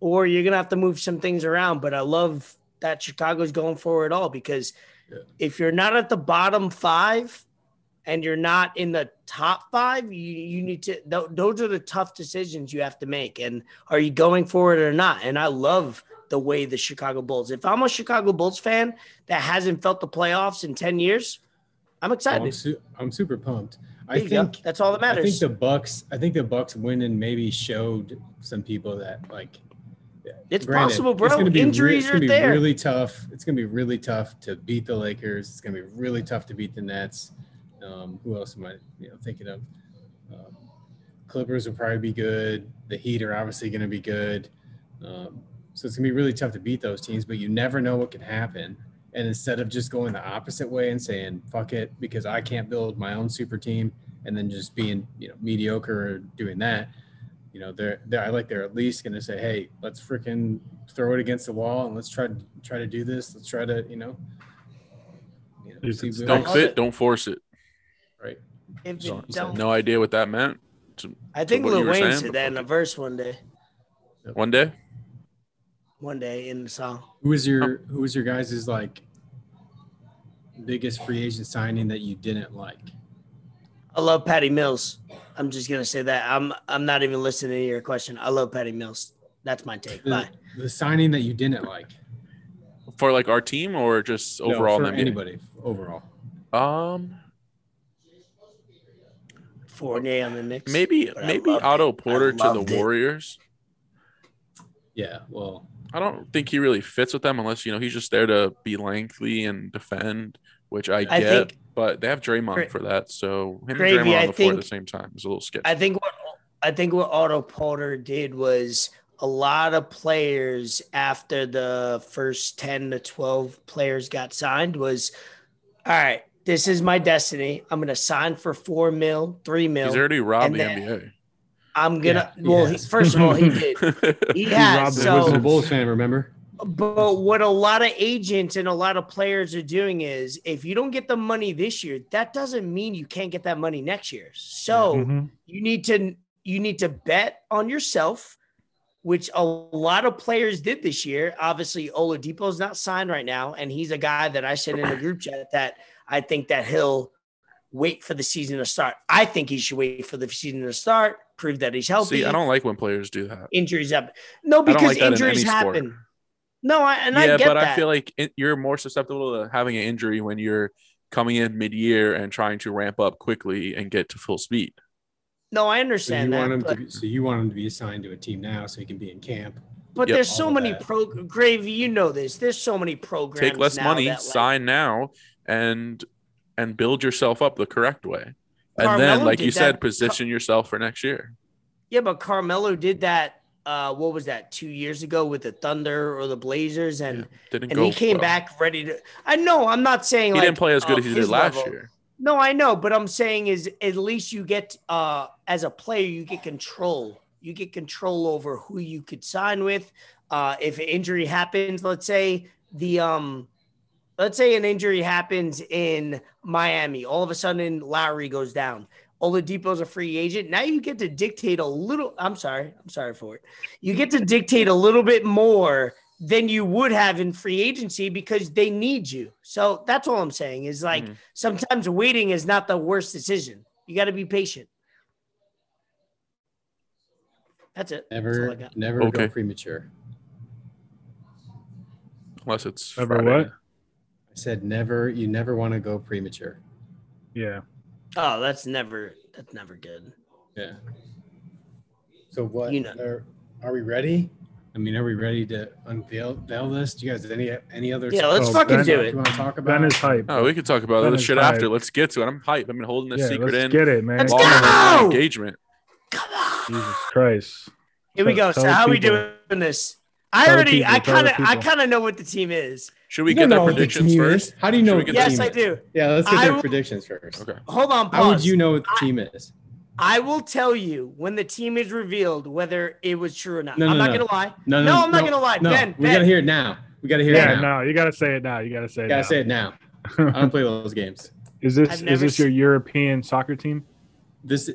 or you're going to have to move some things around. But I love that Chicago's going for it all because Yeah. if you're not at the bottom five and you're not in the top five, you, you need to, th- those are the tough decisions you have to make. And are you going for it or not? And I love the way the Chicago Bulls, if I'm a Chicago Bulls fan that hasn't felt the playoffs in 10 years, I'm Oh, excited. I'm, su- I'm super pumped. There I you go. think That's all that matters. I think the Bucks. I think the Bucks winning maybe showed some people that like. It's granted, possible, bro. It's gonna be re- it's gonna are be there. Really tough. It's gonna be really tough to beat the Lakers. It's gonna be really tough to beat the Nets. Um, who else am I you know thinking of? Um, Clippers will probably be good. The Heat are obviously going to be good. Um, so it's going to be really tough to beat those teams, but you never know what can happen. And instead of just going the opposite way and saying "fuck it" because I can't build my own super team, and then just being you know mediocre or doing that, you know they're, they're I like they're at least going to say, "Hey, let's freaking throw it against the wall and let's try to try to do this. Let's try to you know." you know, You see Don't fit, it. don't force it. right. If So, it don't- no idea what that meant. I think what Lil Wayne said that in a verse one day, One day, one day in the song. Who was your who was your guys' like biggest free agent signing that you didn't like? I love Patty Mills. I'm just gonna say that. I'm I'm not even listening to your question. I love Patty Mills. That's my take. The, Bye. the signing that you didn't like. for like our team or just No, overall for in the NBA? anybody overall. Um, Fournier on the Knicks. maybe But maybe Otto it. Porter to the loved it. Warriors. Yeah, well, I don't think he really fits with them unless you know he's just there to be lengthy and defend, which I get. Think- but they have Draymond Gra- for that, so him Gravy, and Draymond I on the floor at the same time is a little sketchy. I think what I think what Otto Porter did was a lot of players after the first 10 to 12 players got signed was all right, this is my destiny. I'm gonna sign for four mil, three mil. he's already robbed the and then- I'm gonna Yeah, well he, first of all he [laughs] did. NBA. [laughs] He robbed has the I was a so Bulls fan, remember? But what a lot of agents and a lot of players are doing is if you don't get the money this year, that doesn't mean you can't get that money next year. So Mhm. you need to you need to bet on yourself, which a lot of players did this year. Obviously, Oladipo's not signed right now, and he's a guy that I said in the group chat that I think that he'll wait for the season to start. I think he should wait for the season to start, prove that he's healthy. See, I don't like when players do that. injuries happen. No, because like that in injuries any sport. Happen. No, I, and I yeah, get but that. I feel like it, you're more susceptible to having an injury when you're coming in mid-year and trying to ramp up quickly and get to full speed. no, I So you understand want that. him But, to be, so you want him to be assigned to a team now so he can be in camp. but Yep. there's so many that. pro gravy. You know this. There's so many programs. Take less now money, that, like, sign now, and and build yourself up the correct way. And Carmelo then, like did you said, that. position yourself for next year. Yeah, but Carmelo did that. Uh, what was that? Two years ago with the Thunder or the Blazers, and Yeah, and he came well. back ready to. I know. I'm not saying He like, didn't play as good uh, as he did last level. year. No, I know, but I'm saying is at least you get uh as a player you get control. You get control over who you could sign with. Uh if an injury happens, let's say the um let's say an injury happens in Miami, all of a sudden Lowry goes down. Oladipo's a free agent. Now you get to dictate a little. I'm sorry. I'm sorry for it. You get to dictate a little bit more than you would have in free agency because they need you. So that's all I'm saying is like Mhm. sometimes waiting is not the worst decision. You got to be patient. That's it. That's all I Never, got. never Okay. go premature. Unless it's Never Friday. what? I said never. You never want to go premature. Yeah. Oh, that's never. That's never good. Yeah. So what? You know- are, are we ready? I mean, are we ready to unveil unveil this? Do you guys have any any other? Yeah, let's Oh, fucking Ben- do you it. want to talk about? Ben is hype. Oh, we could talk about Ben this shit hype. after. Let's get to it. I'm hype. I've been holding this yeah, secret let's in. get it, man. Let's long as my go! engagement. Come on. Jesus Christ. Here we go. Tell So how are we doing this? I already. people, I kind of. I kind of know what the team is. Should we You get don't their know what the predictions first? is. How do you know what the Yes, team I do. Yeah, let's get I their will- predictions first. Okay. Hold on. How would you know what the I- team is? I will tell you when the team is revealed whether it was true or not. No, I'm no, not no. gonna lie. No, No, no, I'm not gonna lie. No, Ben, we Ben. gotta hear it now. We gotta hear Yeah, it now. no, you gotta say it now. You gotta say it Gotta now. say it now. I don't play those games. [laughs] Is this is this your European soccer team? This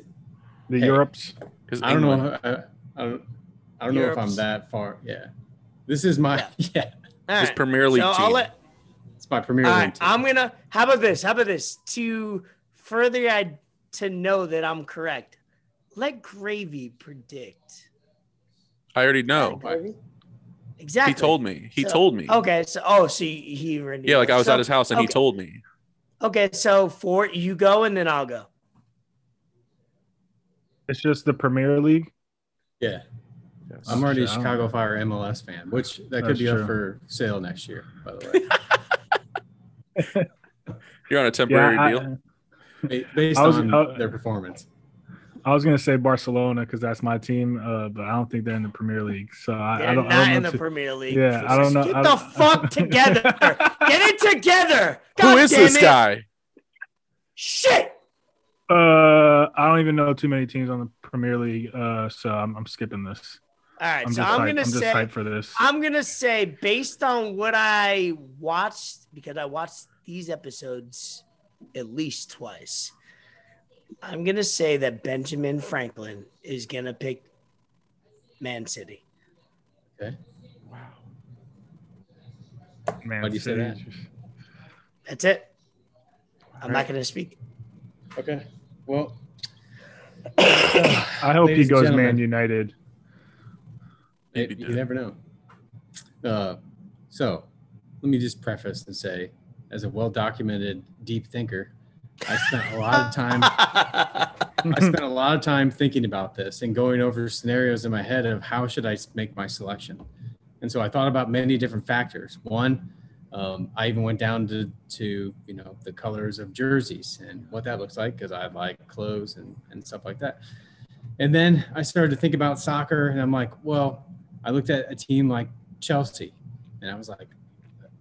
The Hey. Europes? 'Cause I don't know. I, I don't. I don't know if I'm that far. Yeah. This is my yeah. [laughs] All This right. Premier League So team. I'll let. It's my Premier League right. team. I'm gonna. How about this? How about this? To further I to know that I'm correct. Let Gravy predict. I already know. Exactly. He told me. He So- told me. Okay. So oh, so he, he already. Yeah, like I was so, at his house and he told me. Okay, so for you go and then I'll go. It's just the Premier League. Yeah. Yes. I'm already a Shit, I don't Chicago. Fire MLS fan, which that could That's be true. up for sale next year, by the way. [laughs] You're on a temporary Yeah, I, deal. Ba- Based was- on uh, their performance. I was gonna say Barcelona because that's my team, uh, but I don't think they're in the Premier League. So I, They're I don't. not I don't know in the too- Premier League. Yeah, I don't know- Get I the don't- [laughs] fuck together. Get it together. [laughs] Who God is damn this it. guy? Shit. Uh, I don't even know too many teams on the Premier League. Uh, so I'm, I'm skipping this. All right, I'm so I'm hyped. gonna I'm say for this. I'm gonna say based on what I watched because I watched these episodes at least twice. I'm gonna say that Benjamin Franklin is gonna pick Man City. Okay. Wow. Man, Why do you say that? That's it. I'm not gonna speak. Okay. Well, [coughs] I hope Ladies he goes Man. United. It- you did. never know. Uh, so let me just preface and say, as a well-documented deep thinker, I spent a lot of time. [laughs] I spent a lot of time thinking about this and going over scenarios in my head of how should I make my selection. And so I thought about many different factors. One, um, I even went down to, to you know the colors of jerseys and what that looks like because I like clothes and, and stuff like that. And then I started to think about soccer and I'm like, well, I looked at a team like Chelsea and I was like,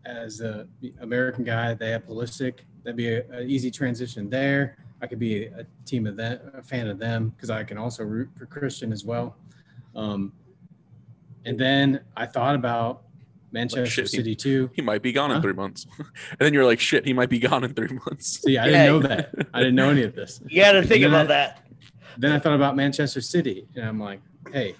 as a American guy, they have Pulisic. That'd be an easy transition there. I could be a team of them, a fan of them, because I can also root for Christian as well. Um, and then I thought about Manchester shit, he- City too. He might be gone in three months. [laughs] and then you're like, shit, he might be gone in three months. See, I Yeah. didn't know that. I didn't know any of this. You gotta think about I- that. Then I thought about Manchester City, and I'm like, hey,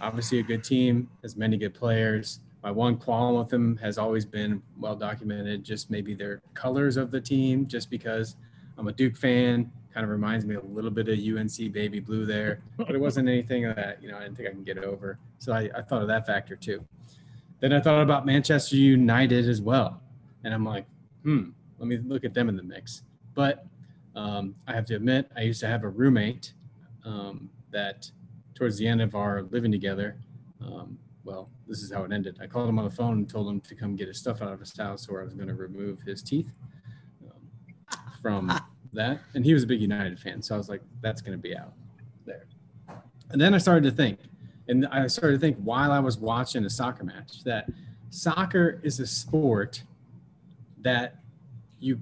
obviously a good team, has many good players. My one qualm with them has always been well documented, just maybe their colors of the team, just because I'm a Duke fan. Kind of reminds me a little bit of UNC baby blue there, but it wasn't anything that you know I didn't think I can get over. So I, I thought of that factor too. Then I thought about Manchester United as well, and I'm like, hmm, let me look at them in the mix. But um, I have to admit, I used to have a roommate um, that towards the end of our living together, um, well, this is how it ended. I called him on the phone and told him to come get his stuff out of his house, or I was going to remove his teeth um, from that. And he was a big United fan, so I was like, that's going to be out there. And then I started to think, and I started to think while I was watching a soccer match that soccer is a sport that you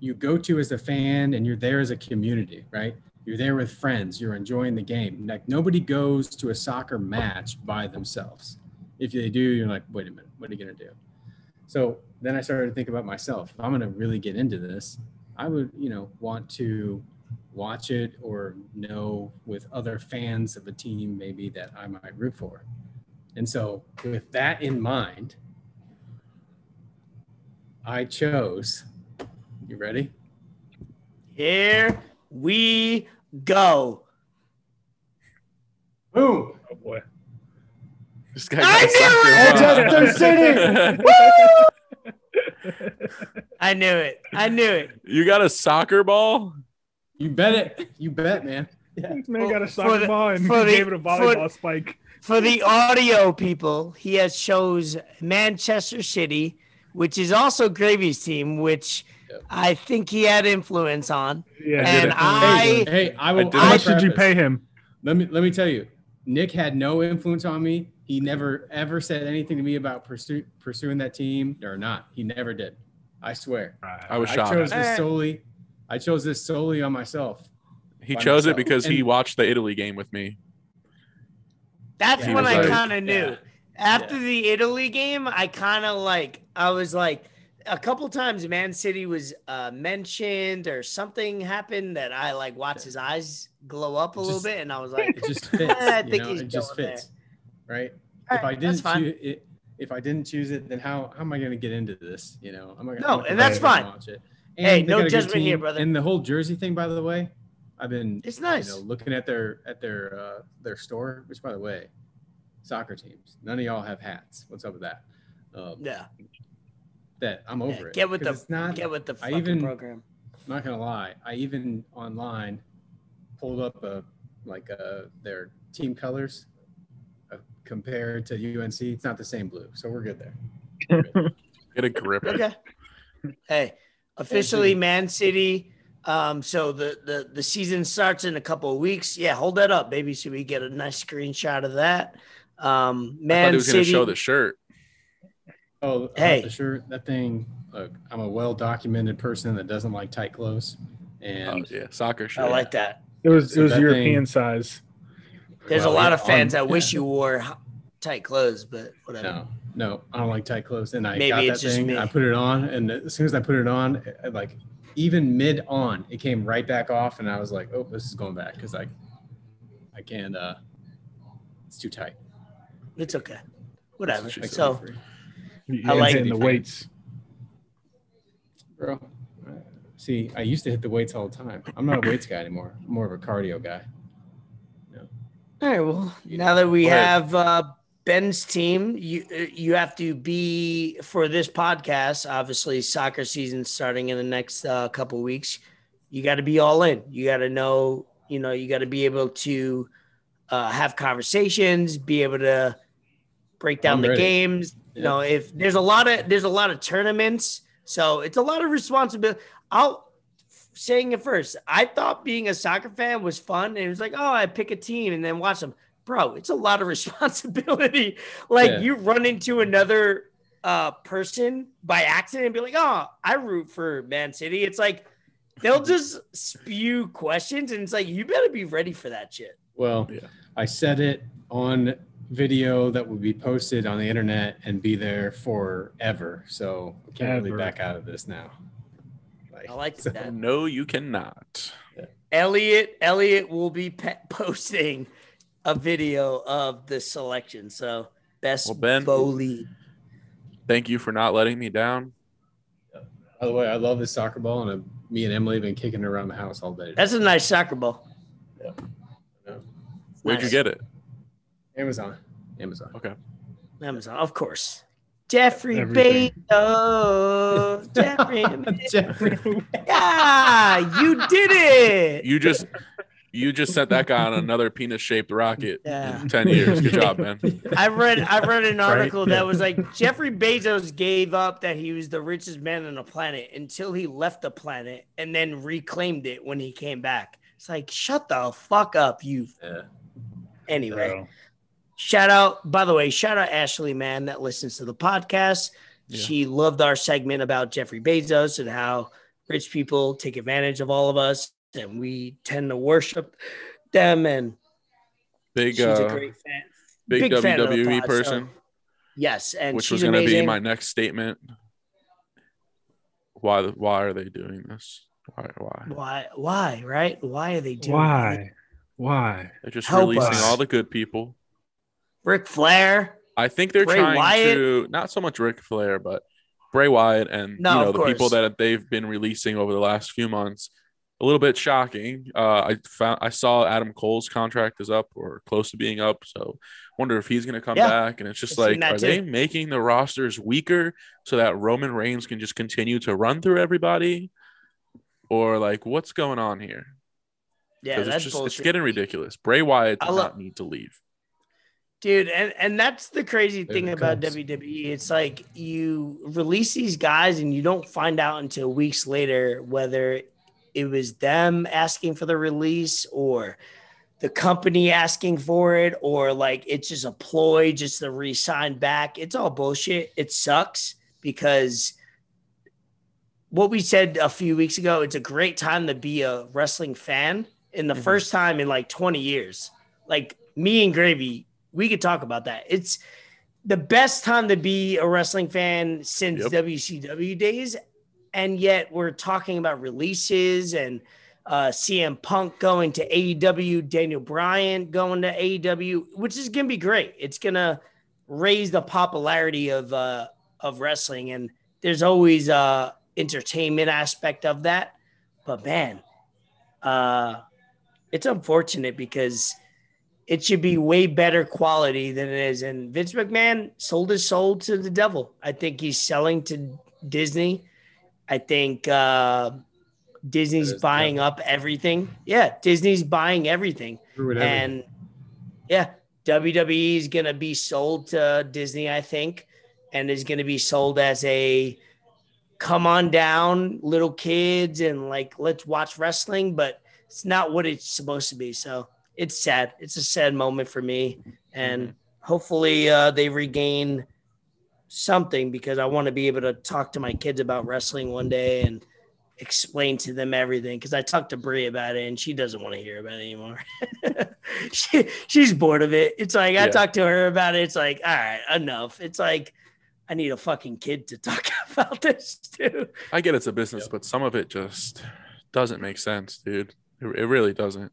you go to as a fan and you're there as a community, right? You're there with friends, you're enjoying the game. Like nobody goes to a soccer match by themselves. If they do, you're like, wait a minute, what are you gonna do? So then I started to think about myself. If I'm gonna really get into this, I would, you know, want to watch it or know with other fans of a team maybe that I might root for. And so with that in mind, I chose. You ready? Here we go. Boom. Oh boy. This guy I got a knew soccer it! ball. [laughs] I knew it. I knew it. you got a soccer ball? You bet it. You bet, man. Yeah. This man got a soccer the- ball and for the- gave it a for- volleyball spike. For the audio people, he has chose Manchester City, which is also Gravy's team, which Yep. I think he had influence on. Yeah. And did. I- Hey, hey, I will. did How I'll much did you pay him? Let me let me tell you. Nick had no influence on me. He never ever said anything to me about pursue, pursuing that team or not. He never did. I swear. I was shocked. I chose this solely. I chose this solely on myself. He by chose it myself. because he watched the Italy game with me. That's Yeah, when I like- kind of knew. Yeah. After Yeah. the Italy game, I kind of like, I was like, a couple times Man City was uh, mentioned or something happened that I like watched his eyes glow up a little bit. And I was like, [laughs] It just [laughs] fits. I you think know, he's it just going there. fits. Right. All if I right, that's didn't choose it, if I didn't choose it, then how, how am I going to get into this? You know, I'm not No, I'm and that's fine. watch it. Hey, no got a good judgment here, brother. And the whole jersey thing, by the way, I've been It's nice. You know, looking at their at their uh, their store, which by the way, soccer teams. None of y'all have hats. What's up with that? Um, yeah, That I'm yeah, over it. get with the not. get with the I even- program. I'm not gonna lie. I even online pulled up a like a, their team colors uh, compared to UNC. It's not the same blue, so we're good there. [laughs] Get a grip. Okay. Hey, officially Man City. Um, so the, the the season starts in a couple of weeks. Yeah, hold that up, baby, so we get a nice screenshot of that. Um, I thought he was gonna show the shirt. Oh, about Hey. the shirt. That thing. Look, I'm a well documented person that doesn't like tight clothes, Oh, and yeah, soccer shirt. I like that. It was it was that European thing- size. There's Well, a lot of fans on- that wish you wore tight clothes, but whatever. No, no, I don't like tight clothes. And I Maybe got it's that just thing. me. I put it on, and as soon as I put it on, it- like even mid on, it came right back off, and I was like, "Oh, this is going back," because I, I can't. uh It's too tight. It's okay. Whatever. That's what she said. So You, you I like- hitting the weights. bro. See, I used to hit the weights all the time. I'm not a weights guy anymore. I'm more of a cardio guy. all right. Well, now that we have uh, Ben's team, you uh, you have to be for this podcast. Obviously, soccer season starting in the next uh, couple weeks. You got to be all in. You got to know. You know. You got to be able to uh, have conversations. Be able to break down I'm the ready. games. You know, if there's a lot of there's a lot of tournaments, so it's a lot of responsibility. I'll saying it first. I thought being a soccer fan was fun, and it was like, oh, I pick a team and then watch them. Bro, it's a lot of [laughs] responsibility. like Yeah. you run into another uh person by accident and be like, oh, I root for Man City. It's like they'll [laughs] just spew questions, and it's like you better be ready for that shit. Well, Yeah. I said it on video that will be posted on the internet and be there forever. So I can't Ever. really back out of this now. I like so- that. [laughs] No, you cannot. Elliot, Elliot will be pe- [laughs] posting a video of the selection. So best Well, Ben- Bowley. Thank you for not letting me down. By the way, I love this soccer ball, and uh, me and Emily have been kicking it around the house all day. That's a nice soccer ball. Yeah. Where'd you get it? Amazon. Amazon. Okay. Amazon, of course. Jeffrey Everything. Bezos. [laughs] Jeffrey. [laughs] Jeffrey. yeah, you did it. You just you just sent that guy on another penis shaped rocket Yeah. in ten years. Good job, man. [laughs] I read I read an Right? article that was like Jeffrey Bezos gave up that he was the richest man on the planet until he left the planet and then reclaimed it when he came back. It's like shut the fuck up, you. Yeah. Anyway, So, shout out. By the way, shout out Ashley, man, that listens to the podcast. Yeah. She loved our segment about Jeffrey Bezos and how rich people take advantage of all of us, and we tend to worship them. And Big she's a uh, great fan. big, big fan of the WWE pod, person, Yes, and which she's was going to be my next statement. Why why are they doing this? Why why? Why? Why? Right? Why are they doing? why? Why? They're just Help releasing us. all the good people. Ric Flair. I think they're Bray trying Wyatt? to not so much Ric Flair, but Bray Wyatt and No, you know the people that they've been releasing over the last few months. A little bit shocking. Uh, I found I saw Adam Cole's contract is up or close to being up, so wonder if he's going to come Yeah, back. And it's just like, are they making the rosters weaker so that Roman Reigns can just continue to run through everybody, or like what's going on here? Yeah, that's it's just bullshit. it's getting ridiculous. Bray Wyatt does lo- not need to leave. Dude and and that's the crazy They're thing about Cubs. wwe it's like you release these guys and you don't find out until weeks later whether it was them asking for the release or the company asking for it or like it's just a ploy just to re-sign back. It's all bullshit. It sucks because what we said a few weeks ago it's a great time to be a wrestling fan. In the Mhm. first time in like 20 years. Like me and gravy we could talk about that it's the best time to be a wrestling fan since Yep. wcw days and yet we're talking about releases and uh, CM Punk going to AEW, Daniel Bryan going to AEW, which is gonna be great. It's gonna raise the popularity of uh, of wrestling, and there's always a entertainment aspect of that. But man, uh, it's unfortunate because it should be way better quality than it is. And Vince McMahon sold his soul to the devil. I think he's selling to Disney. I think uh, Disney's buying up everything. Yeah, Disney's buying everything. Screw it, everything. And yeah, WWE is going to be sold to Disney, I think, and is going to be sold as a come on down, little kids, and like, let's watch wrestling, but it's not what it's supposed to be. So it's sad. It's a sad moment for me. And hopefully uh, they regain something because I want to be able to talk to my kids about wrestling one day and explain to them everything because I talked to Brie about it and she doesn't want to hear about it anymore. [laughs] she, she's bored of it. It's like I Yeah. talked to her about it. It's like, all right, enough. It's like I need a fucking kid to [laughs] talk about this too. I get it's a business, but some of it just doesn't make sense, dude. It, it really doesn't.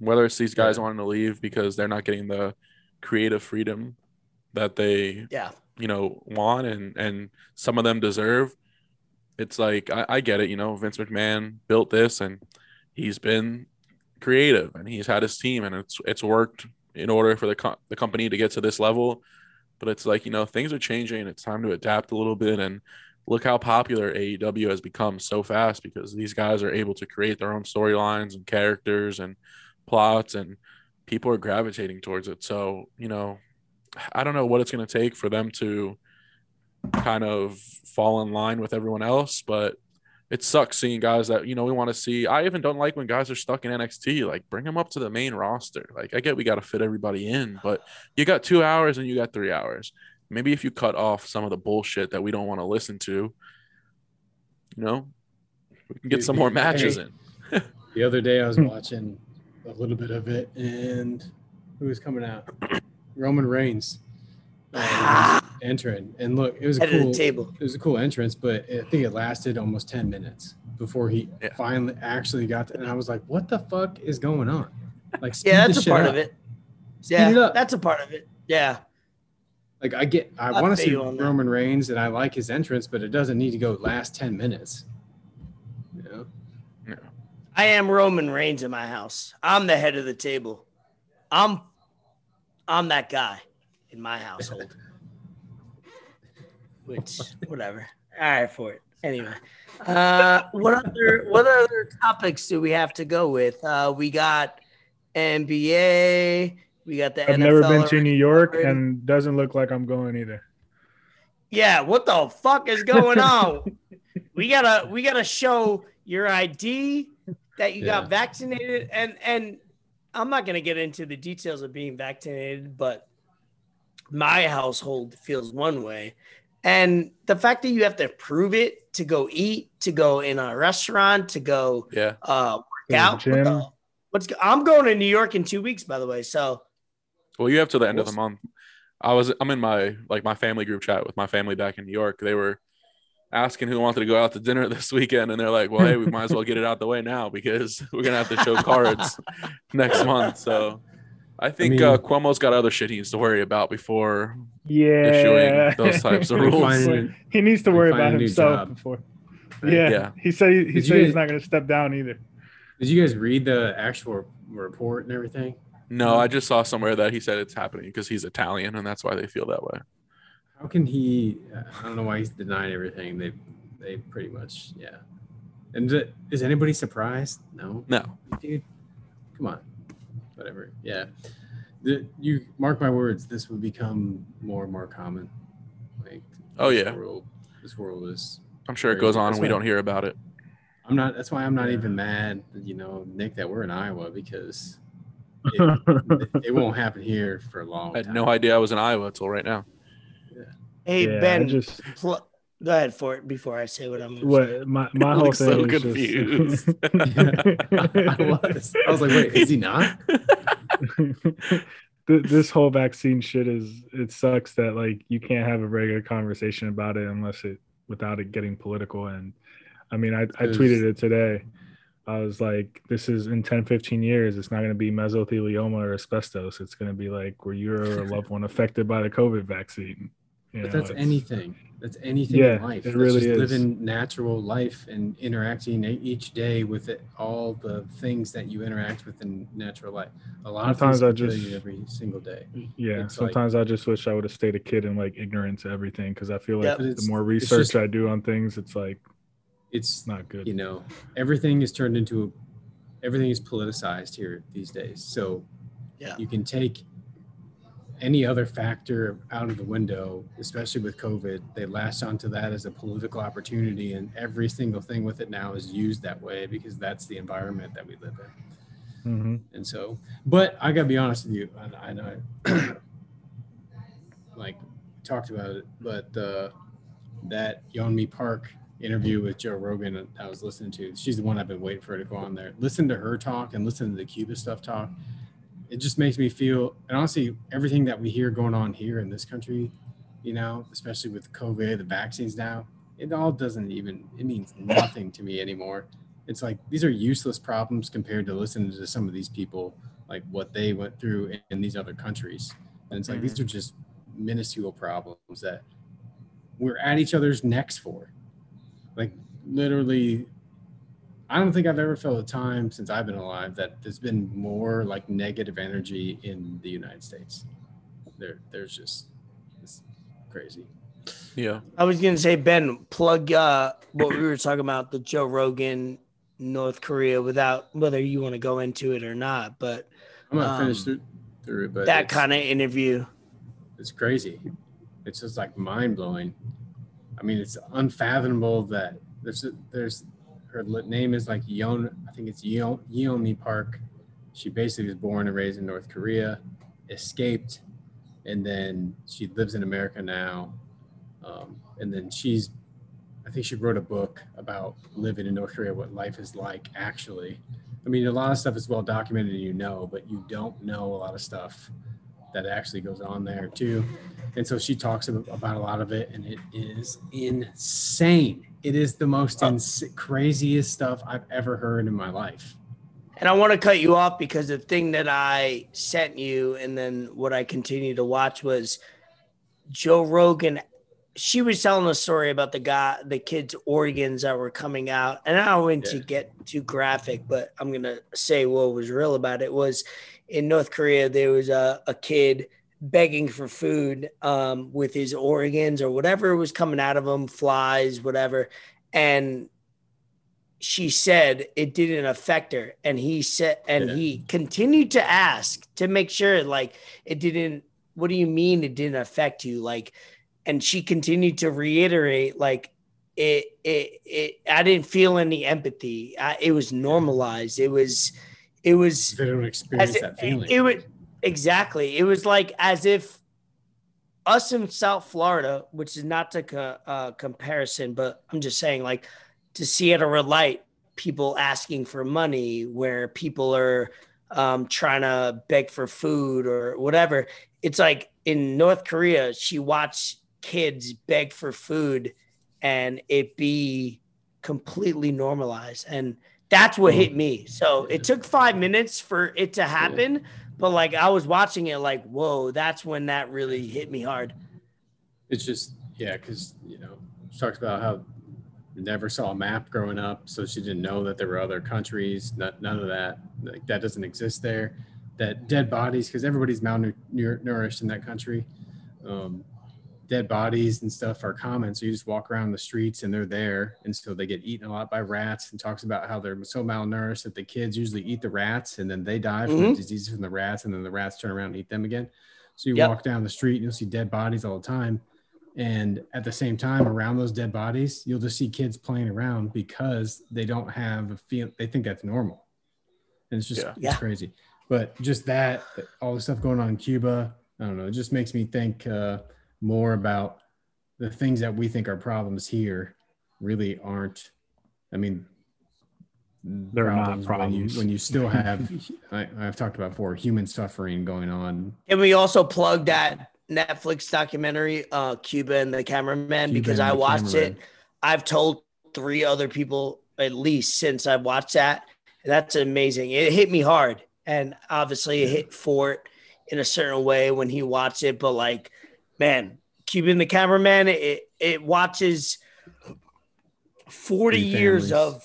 Whether it's these guys Yeah. wanting to leave because they're not getting the creative freedom that they, Yeah. you know, want and and some of them deserve. It's like I, I get it, you know, Vince McMahon built this and he's been creative and he's had his team and it's it's worked in order for the co- the company to get to this level. But it's like, you know, things are changing. It's time to adapt a little bit and look how popular AEW has become so fast because these guys are able to create their own storylines and characters and plots and people are gravitating towards it. So, you know, I don't know what it's going to take for them to kind of fall in line with everyone else, but it sucks seeing guys that, you know, we want to see. I even don't like when guys are stuck in NXT, like bring them up to the main roster. Like I get we got to fit everybody in, but you got 2 hours and you got 3 hours maybe if you cut off some of the bullshit that we don't want to listen to, you know, we can get some more matches in. [laughs] The other day I was [laughs] watching a little bit of it, and who was coming out? Roman Reigns uh, entering, and look, it was a cool. the table. It was a cool entrance, but I think it lasted almost ten minutes before he Yeah. finally actually got. To, and I was like, "What the fuck is going on?" Like, Yeah, that's a shit part up. of it. Speed Yeah, it that's a part of it. Yeah. Like, I get, I I want to see you that. Roman Reigns, and I like his entrance, but it doesn't need to go last ten minutes. You know? I am Roman Reigns in my house. I'm the head of the table. I'm I'm that guy in my household. [laughs] Which whatever. All right for it. Anyway. Uh what other what other topics do we have to go with? Uh we got NBA, we got the I've NFL never been to New York covered. and doesn't look like I'm going either. Yeah, what the fuck is going [laughs] on? we gotta we gotta show your ID that you Yeah. got vaccinated, and and I'm not gonna get into the details of being vaccinated, but my household feels one way, and the fact that you have to prove it to go eat, to go in a restaurant, to go Yeah. uh work out. what gym. the- what's I'm going to New York in two weeks, by the way. So Well, you have till the end of the month. I was I'm in my like my family group chat with my family back in New York. They were asking who wanted to go out to dinner [laughs] this weekend, and they're like, "Well, hey, we might as well get it out the way now because [laughs] we're gonna have to show cards [laughs] next month." So I think mean- uh, Cuomo's got other shit he needs to worry about before Yeah. issuing those types of rules. finding- he needs to worry about himself before. Right. Yeah. Yeah. He said he, he Did you said he's not going to step down either. Did you guys read the actual report and everything? No, I just saw somewhere that he said it's happening because he's Italian, and that's why they feel that way. How can he? Uh, I don't know why he's denying everything. They, they pretty much, yeah. And is anybody surprised? No, No, dude. Come on, whatever. Yeah, the, you mark my words. This will become more and more common. Like, Oh, yeah. world, this world is. I'm sure it goes on and we don't hear about it. I'm not. That's why I'm not even mad. You know, Nick, that we're in Iowa because [laughs] it, it won't happen here for a long I had time. no idea I was in Iowa until right now. Hey Yeah, I Ben, just pl- go ahead for it before I say what I'm. gonna say. what my [laughs] my You whole look so thing is confused. just [laughs] [laughs] I was. I was like, wait, is he not? This whole vaccine shit is it sucks that like you can't have a regular conversation about it unless it without it getting political and i mean i, I tweeted it today i was like this is in 10 15 years it's not going to be mesothelioma or asbestos it's going to be like where you're a loved one affected by the covid vaccine you But know, that's anything. That's anything Yeah, in life. it That's really just is. living natural life and interacting each day with it, all the things that you interact with in natural life. A lot Sometimes of times I things can kill just- every single day. yeah it's like- sometimes i just wish i would have stayed a kid and like ignorant to everything because i feel like Yep. But the more research just- i do on things it's like It's not good you know everything is turned into everything is politicized here these days. So Yeah. you can take any other factor out of the window, especially with COVID. They latch onto that as a political opportunity, and every single thing with it now is used that way because that's the environment that we live in. hmm And so, but I gotta be honest with you, I, I know, [clears throat] like talked about it, but uh, that Yeonmi Park interview with Joe Rogan that I was listening to, she's the one I've been waiting for to go on there. Listen to her talk and listen to the Cuba stuff talk. It just makes me feel, and honestly, everything that we hear going on here in this country, you know, especially with COVID, the vaccines now, it all doesn't even, it means nothing to me anymore. It's like these are useless problems compared to listening to some of these people like what they went through in, in these other countries. And it's like these mm-hmm. are just minuscule problems that we're at each other's necks for. Like literally i don't think i've ever felt a time since i've been alive that there's been more like negative energy in the united states there there's just it's crazy Yeah. I was gonna say, Ben, plug uh, what we were talking about the Joe Rogan North Korea without whether you want to go into it or not, but i'm gonna Um, through, through it but that kind of interview. it's crazy. It's just like mind blowing. I mean, it's unfathomable that there's there's her name is like Yeon. I think it's Yeon Yeonmi Park. She basically was born and raised in North Korea, escaped, and then she lives in America now. Um, and then she's, I think she wrote a book about living in North Korea, what life is like actually. I mean, a lot of stuff is well documented, and you know, but you don't know a lot of stuff that actually goes on there too. And so she talks about a lot of it, and it is insane. It is the most uh, ins- craziest stuff I've ever heard in my life. And I want to cut you off because the thing that I sent you and then what I continue to watch was Joe Rogan. She was telling a story about the guy, the kids' organs that were coming out, and I don't want to get too graphic, but I'm gonna say what was real about it was in North Korea there was a, a kid begging for food um, with his organs or whatever was coming out of him, flies, whatever, and she said it didn't affect her, and he said, and Yeah. he continued to ask to make sure like it didn't. What do you mean it didn't affect you? Like and she continued to reiterate like it it, it i didn't feel any empathy I, it was normalized it was it was They don't experience it, that feeling. it would exactly. It was like as if us in south florida which is not to co- uh, comparison but i'm just saying like to see at a red light people asking for money where people are um, trying to beg for food or whatever. It's like in north korea she watched kids beg for food and it be completely normalized. And that's what hit me. So it took five minutes for it to happen but like i was watching it like whoa that's when that really hit me hard It's just yeah, because you know she talks about how never saw a map growing up, so she didn't know that there were other countries. Not, none of that. Like that doesn't exist there. That dead bodies, because everybody's malnourished in that country. Um, dead bodies and stuff are common. So you just walk around the streets and they're there, and so they get eaten a lot by rats. And talks about how they're so malnourished that the kids usually eat the rats, and then they die from the Mhm. diseases from the rats, and then the rats turn around and eat them again. So you Yep. walk down the street and you'll see dead bodies all the time. And at the same time, around those dead bodies, you'll just see kids playing around because they don't have a feel. They think that's normal, and it's just Yeah. it's Yeah. crazy. But just that, all the stuff going on in Cuba, I don't know. It just makes me think uh, more about the things that we think are problems here really aren't. I mean, They're not when you problems. when you still [laughs] have. I, I've talked about before human suffering going on. and we also plugged that netflix documentary uh cuba and the cameraman Cuba because i watched Cameraman. it i've told three other people at least since i watched that that's amazing it hit me hard and obviously it hit fort in a certain way when he watched it but like man cuban the cameraman it it watches 40 years of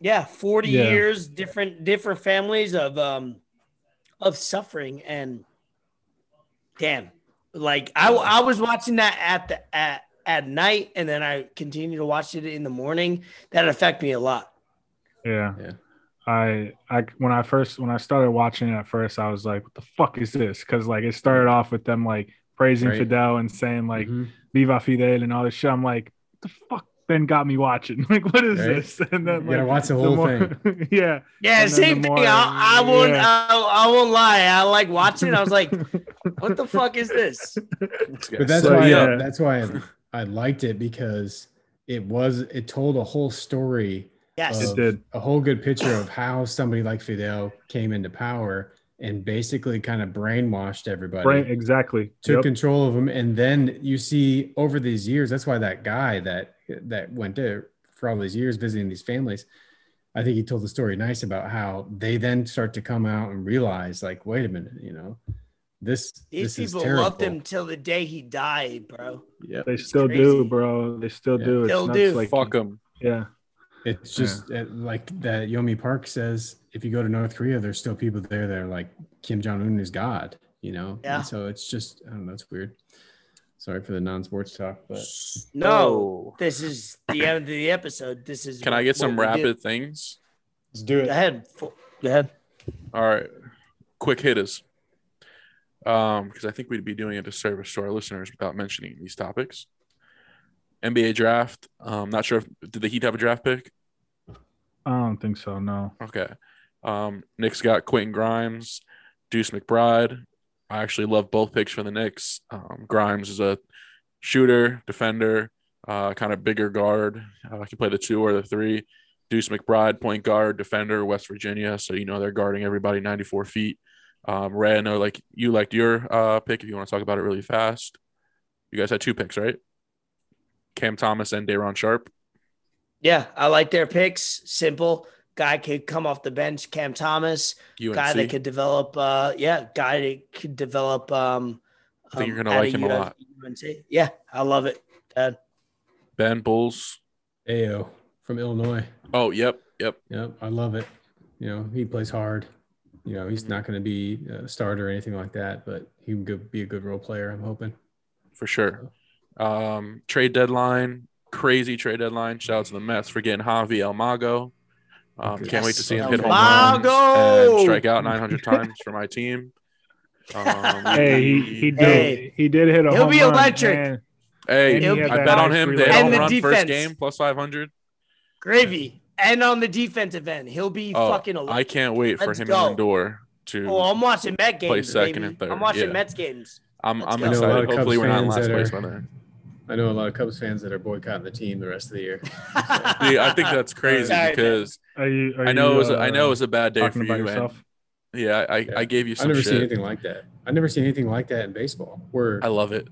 yeah 40 Yeah. years different different families of um of suffering and damn like i i was watching that at the at at night and then i continued to watch it in the morning that affected me a lot Yeah. Yeah. I I when I first when I started watching it at first, I was like, "What the fuck is this?" Because like it started off with them like praising Right. Fidel and saying like Mhm. "Viva Fidel" and all this shit. I'm like, "What the fuck?" Then got me watching. [laughs] Like, what is Right. this? And then You gotta like, watch the whole thing. [laughs] yeah. yeah And same the thing I, I won't yeah. I, I won't lie i like watching i was like [laughs] what the fuck is this but that's So, why yeah. that's why I, I liked it because it was it told a whole story yes It did. a whole good picture of how somebody like Fidel came into power and basically kind of brainwashed everybody Right. Exactly. took Yep. control of them and then you see over these years that's why that guy that that went there for all these years visiting these families i think he told the story nice about how they then start to come out and realize like wait a minute you know this these this is people terrible. loved him till the day he died bro yeah They still crazy. do, bro. They still Yeah. do. It's Still nuts, do. Like, Fuck them. Yeah. It's just uh, like that Yeonmi Park says if you go to North Korea, there's still people there that are like Kim Jong Un is God, you know? Yeah. And so it's just, I don't know, it's weird. Sorry for the non sports talk, but no this is the end of the episode this is Can I get some we do. rapid things? let's do go it. ahead go ahead All right, quick hitters. Um, because I think we'd be doing a disservice to our listeners without mentioning these topics. NBA draft. Um, not sure if did the Heat have a draft pick? I don't think so. No. Okay. Um, Knicks got Quentin Grimes, Deuce McBride. I actually love both picks for the Knicks. Um, Grimes is a shooter, defender, uh, kind of bigger guard. Uh, can play the two or the three. Deuce McBride, point guard, defender, West Virginia. So you know they're guarding everybody 94 feet. Um, Ray, I know like you liked your uh, pick. If you want to talk about it really fast, you guys had two picks, right? Cam Thomas and Day'Ron Sharpe. Yeah, I like their picks. Simple. Guy could come off the bench. Cam Thomas, UNC. guy that could develop. Uh, yeah, guy that could develop. Um, I think you're um, gonna like of him a lot. UNC. Yeah, I love it. bad. Ben Bulls. Ayo from Illinois. Oh, yep, yep. Yep, I love it. You know, he plays hard. You know, he's not going to be a starter or anything like that, but he can be a good role player. I'm hoping. for sure. Um, trade deadline, crazy trade deadline. Shout out to the Mets for getting Javi El Mago. Um, can't wait to see him hit home runs and strike out 900 times for my team. Um, [laughs] Hey, he he did Hey. he did hit a He'll home be electric. and- hey, and he He'll I bet on him. relay. They And home the run first defense. game plus 500. Gravy. And on the defensive end, he'll be Oh, fucking. I can't wait for Let's him go. and Lindor to. Oh, I'm watching Met games. Play second baby. and third, I'm watching yeah. Mets games. I'm, let's I'm go. I know a lot excited. Hopefully, we're not in fans last place are- by then. I know a lot of Cubs fans that are boycotting the team the rest of the year. [laughs] Yeah, I think that's crazy Sorry, because Are you, are I know it was you, a, I know it uh, was a bad day for you. about And, yeah, I, Yeah. I gave you I've some never seen anything like that. I've never seen anything like that in baseball. Where I love it.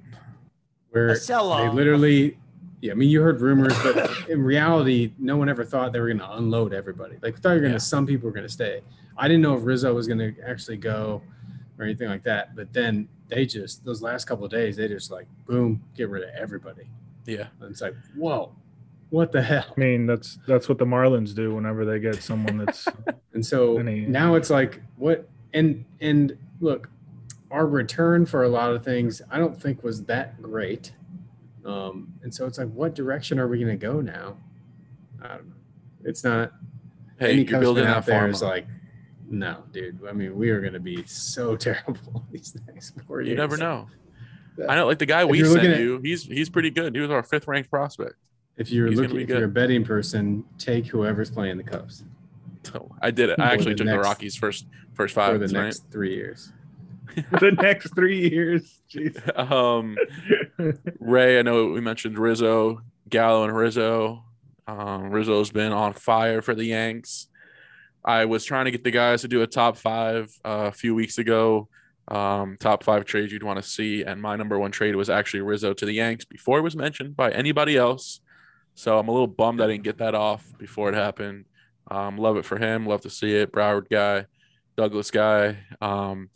where they literally yeah, I mean you heard rumors, but in reality, no one ever thought they were gonna unload everybody. Like we thought you were gonna Yeah. some people were gonna stay. I didn't know if Rizzo was gonna actually go or anything like that. But then they just those last couple of days, they just like boom, get rid of everybody. Yeah. And it's like, whoa, what the hell? I mean, that's that's what the Marlins do whenever they get someone that's [laughs] And so Any- now it's like what and and look, our return for a lot of things I don't think was that great. Um, and so it's like, what direction are we going to go now? I don't know. It's not. Hey, any you're building fan that out there farm. is like, no, dude. I mean, we are going to be so [laughs] terrible [laughs] these next four years. you never know. I know, like the guy we sent at- you, he's he's pretty good. He was our fifth ranked prospect. If you're He's looking, be if you're a betting person, take whoever's playing the Cubs So [laughs] I did it. I For actually the took the Rockies first first five for five. the tonight. next three years. the next three years. Jeez. um, Ray, I know we mentioned Rizzo, Gallo, and Rizzo. Um, Rizzo's been on fire for the Yanks. I was trying to get the guys to do a top five uh, a few weeks ago. Um, top five trades you'd want to see, and my number one trade was actually Rizzo to the Yanks before it was mentioned by anybody else. So I'm a little bummed I didn't get that off before it happened. Um, love it for him. Love to see it. Broward guy, Douglas guy. Um,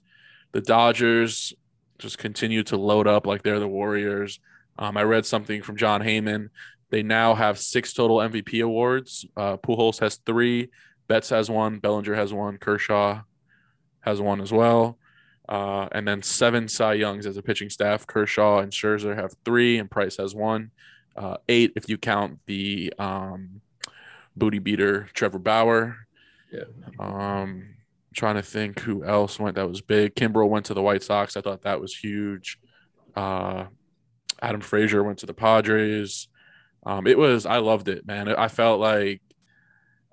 the Dodgers just continue to load up like they're the Warriors. Um, I read something from Jon Heyman. They now have six total MVP awards. Uh, Pujols has three. Betts has one. Bellinger has one. Kershaw has one as well. Uh, and then seven Cy Youngs as a pitching staff. Kershaw and Scherzer have three, and Price has one. Uh, eight if you count the um, booty beater Trevor Bauer. Yeah. Um, trying to think who else went that was big. Kimbrel went to the White Sox. I thought that was huge. Uh, Adam Frazier went to the Padres. Um, it was I loved it, man. I felt like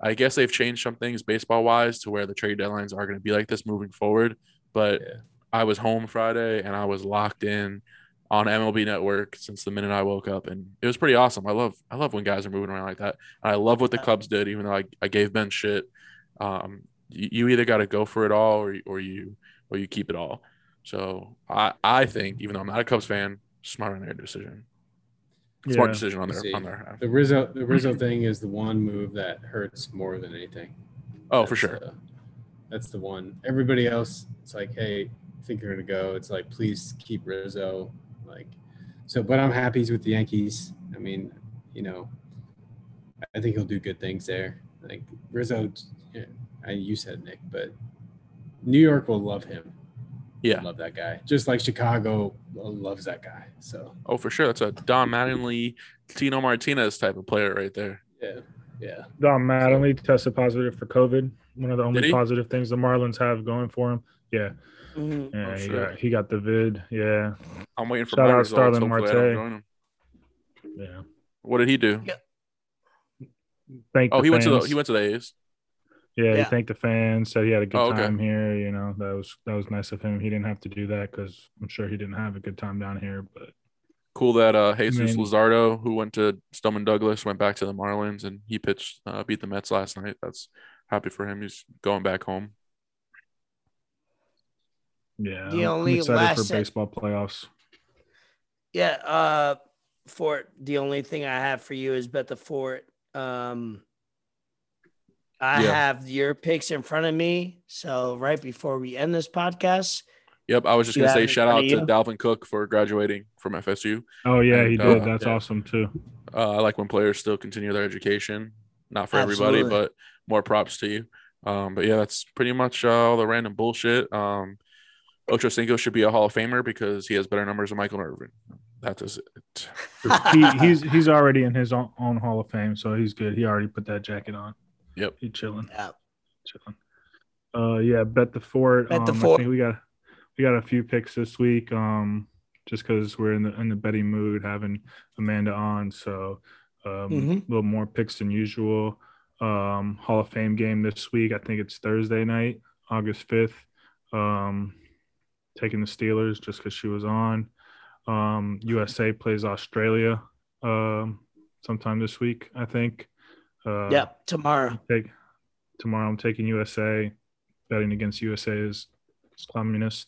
I guess they've changed some things baseball wise to where the trade deadlines are going to be like this moving forward. But Yeah. I was home Friday and I was locked in on MLB Network since the minute I woke up, and it was pretty awesome. I love I love when guys are moving around like that. And I love what the Cubs did, even though I, I gave Ben shit. Um, you, you either got to go for it all or or you or you keep it all. So I I think even though I'm not a Cubs fan, smart on their decision. Smart Yeah. decision on their See, on their. The Rizzo, the Rizzo thing is the one move that hurts more than anything. Oh, for sure. uh, that's the one. Everybody else, it's like, hey, I think you're gonna go. It's like, please keep Rizzo. Like, so, but I'm happy he's with the Yankees. I mean, you know, I think he'll do good things there. Like Rizzo, yeah, I you said Nick, but New York will love him. Yeah. love that guy. Just like Chicago loves that guy. So Oh, for sure. That's a Don Mattingly, Tino Martinez type of player right there. yeah, yeah. Don Mattingly tested positive for COVID. One of the only positive things the Marlins have going for him. Yeah, Mhm. yeah, Oh, he shit. got he got the vid. Yeah, I'm waiting for Shout my out results. Starling Hopefully I don't Marte. join him. yeah. What did he do? Thank Oh, the he went to the he went to the A's. Yeah, he thanked the fans. Said he had a good Oh, okay. time here. You know, that was that was nice of him. He didn't have to do that because I'm sure he didn't have a good time down here. But Cool that uh Jesus mean- Luzardo, who went to Stoneman Douglas, went back to the Marlins and he pitched uh, beat the Mets last night. That's happy for him. He's going back home. yeah, The I'm only excited last for baseball playoffs. Yeah. Uh, Fort. The only thing I have for you is bet the Fort. Um, I Yeah. have your picks in front of me. So right before we end this podcast, Yep, I was just gonna say shout out to you? Dalvin Cook for graduating from FSU. Oh yeah, he did. uh, That's yeah. awesome too. Uh, I like when players still continue their education. Not for everybody, but more props to you. Um, but yeah, that's pretty much uh, all the random bullshit. Um, Ocho Cinco should be a Hall of Famer because he has better numbers than Michael Irvin. That is it. he, he's [laughs] he's already in his own, own Hall of Fame, so he's good. He already put that jacket on. Yep. He chilling, Yeah. chilling. Uh, yeah, bet the fort. Bet the um, fort. I think we got we got a few picks this week. Um, just because we're in the in the betting mood, having Amanda on, so um, Mhm. a little more picks than usual. Um, Hall of Fame game this week. I think it's Thursday night, August fifth. Um, taking the Steelers just because she was on. Um, USA plays Australia um, sometime this week, I think. Uh, Yep. Tomorrow. Take tomorrow. I'm taking USA. Betting against USA is, is communist.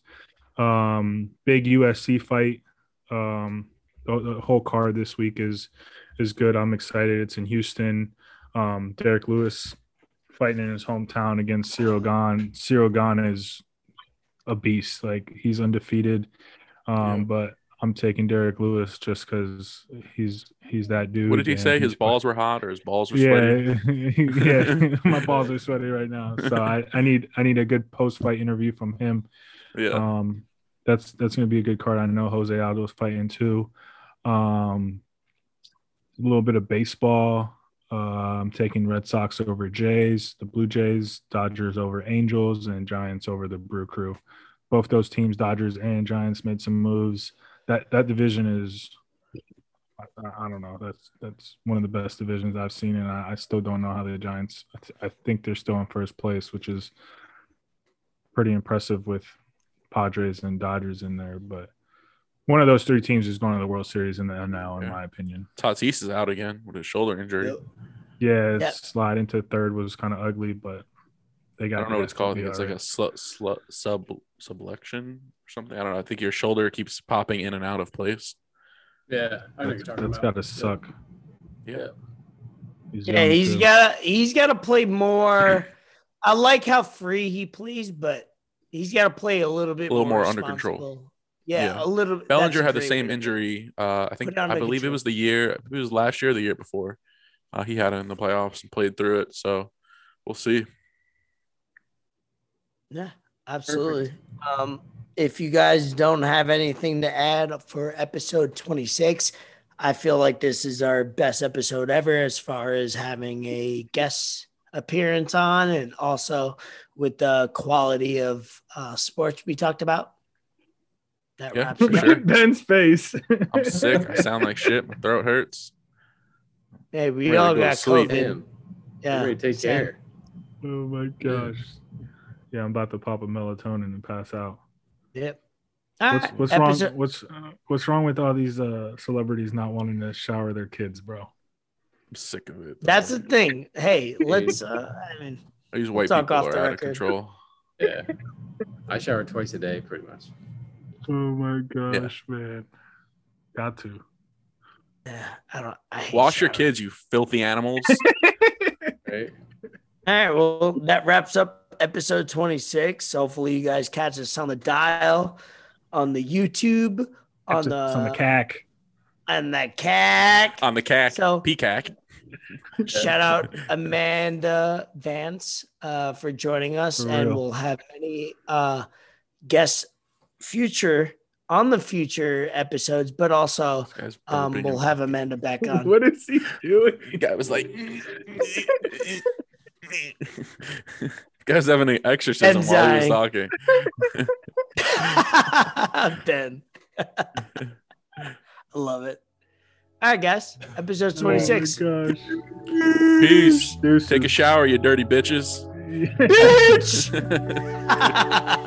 Um, big UFC fight. Um, the, the whole card this week is is good. I'm excited. It's in Houston. Um, Derrick Lewis fighting in his hometown against Ciryl Gane. Ciryl Gane is a beast. Like he's undefeated. Um, Yeah. but I'm taking Derrick Lewis just because he's he's that dude. What did he say? His balls were hot or his balls were yeah, sweaty? yeah. [laughs] [laughs] My balls are sweaty right now, so I, I need I need a good post fight interview from him. Yeah. Um, that's that's gonna be a good card. I know Jose Aldo's fighting too. Um, a little bit of baseball. Uh, I'm taking Red Sox over Jays, the Blue Jays, Dodgers over Angels, and Giants over the Brew Crew. Both those teams, Dodgers and Giants, made some moves. That that division is, I, I don't know. That's that's one of the best divisions I've seen, and I, I still don't know how the Giants. I, th- I think they're still in first place, which is pretty impressive with Padres and Dodgers in there. But one of those three teams is going to the World Series in the now, in Yeah. my opinion. Tatis is out again with his shoulder injury. Yep. Yeah, Yep. slide into third was kind of ugly, but they I don't know what it's called. I be it's like a sl- sl- sub subluxation or something. I don't know. I think your shoulder keeps popping in and out of place. Yeah, I know what right. you're That's, talking that's about. got to suck. Yeah. He's Yeah, young, he's too. got he's got to play more. [laughs] I like how free he plays, but he's got to play a little bit A little more under control. Yeah, Yeah. a little. Bellinger had the same way injury. Uh, I think I believe it was the year. It was last year, or the year before. Uh, he had it in the playoffs and played through it. So we'll see. Yeah, absolutely. Um, if you guys don't have anything to add for episode 26, I feel like this is our best episode ever as far as having a guest appearance on and also with the quality of uh, sports we talked about. That Yeah, wraps it up. sure. [laughs] Ben's face. I'm sick. I sound like shit. My throat hurts. Hey, we Ready to all go to got sleep. COVID. Damn, Yeah. ready to take same. care. oh my gosh. Yeah, I'm about to pop a melatonin and pass out. Yep. All What's, right, what's episode- wrong? What's uh, what's wrong with all these uh, celebrities not wanting to shower their kids, bro? I'm sick of it. That's the thing. Hey, [laughs] let's. Uh, I mean, These white talk people off are out of control. [laughs] Yeah, I shower twice a day, pretty much. Oh my gosh, man! Got to. yeah, I don't. I hate Wash your kids, you filthy animals. [laughs] Right? All right. Well, that wraps up episode 26. Hopefully, you guys catch us on the dial, on the YouTube, on It's the, on the CAC. on the CAC. On the CAC. So- Peacock. Shout out Amanda Vance uh, for joining us, For and we'll have any uh, guests future on the future episodes, but also um, we'll have Amanda back on. [laughs] What is he doing? The guy was like, [laughs] guy's having an exorcism And while he was dying. talking. ben. I [laughs] love it. All right, guys. Episode 26. Oh gosh. Peace. Deuces. Take a shower, you dirty bitches. [laughs] Bitch! [laughs]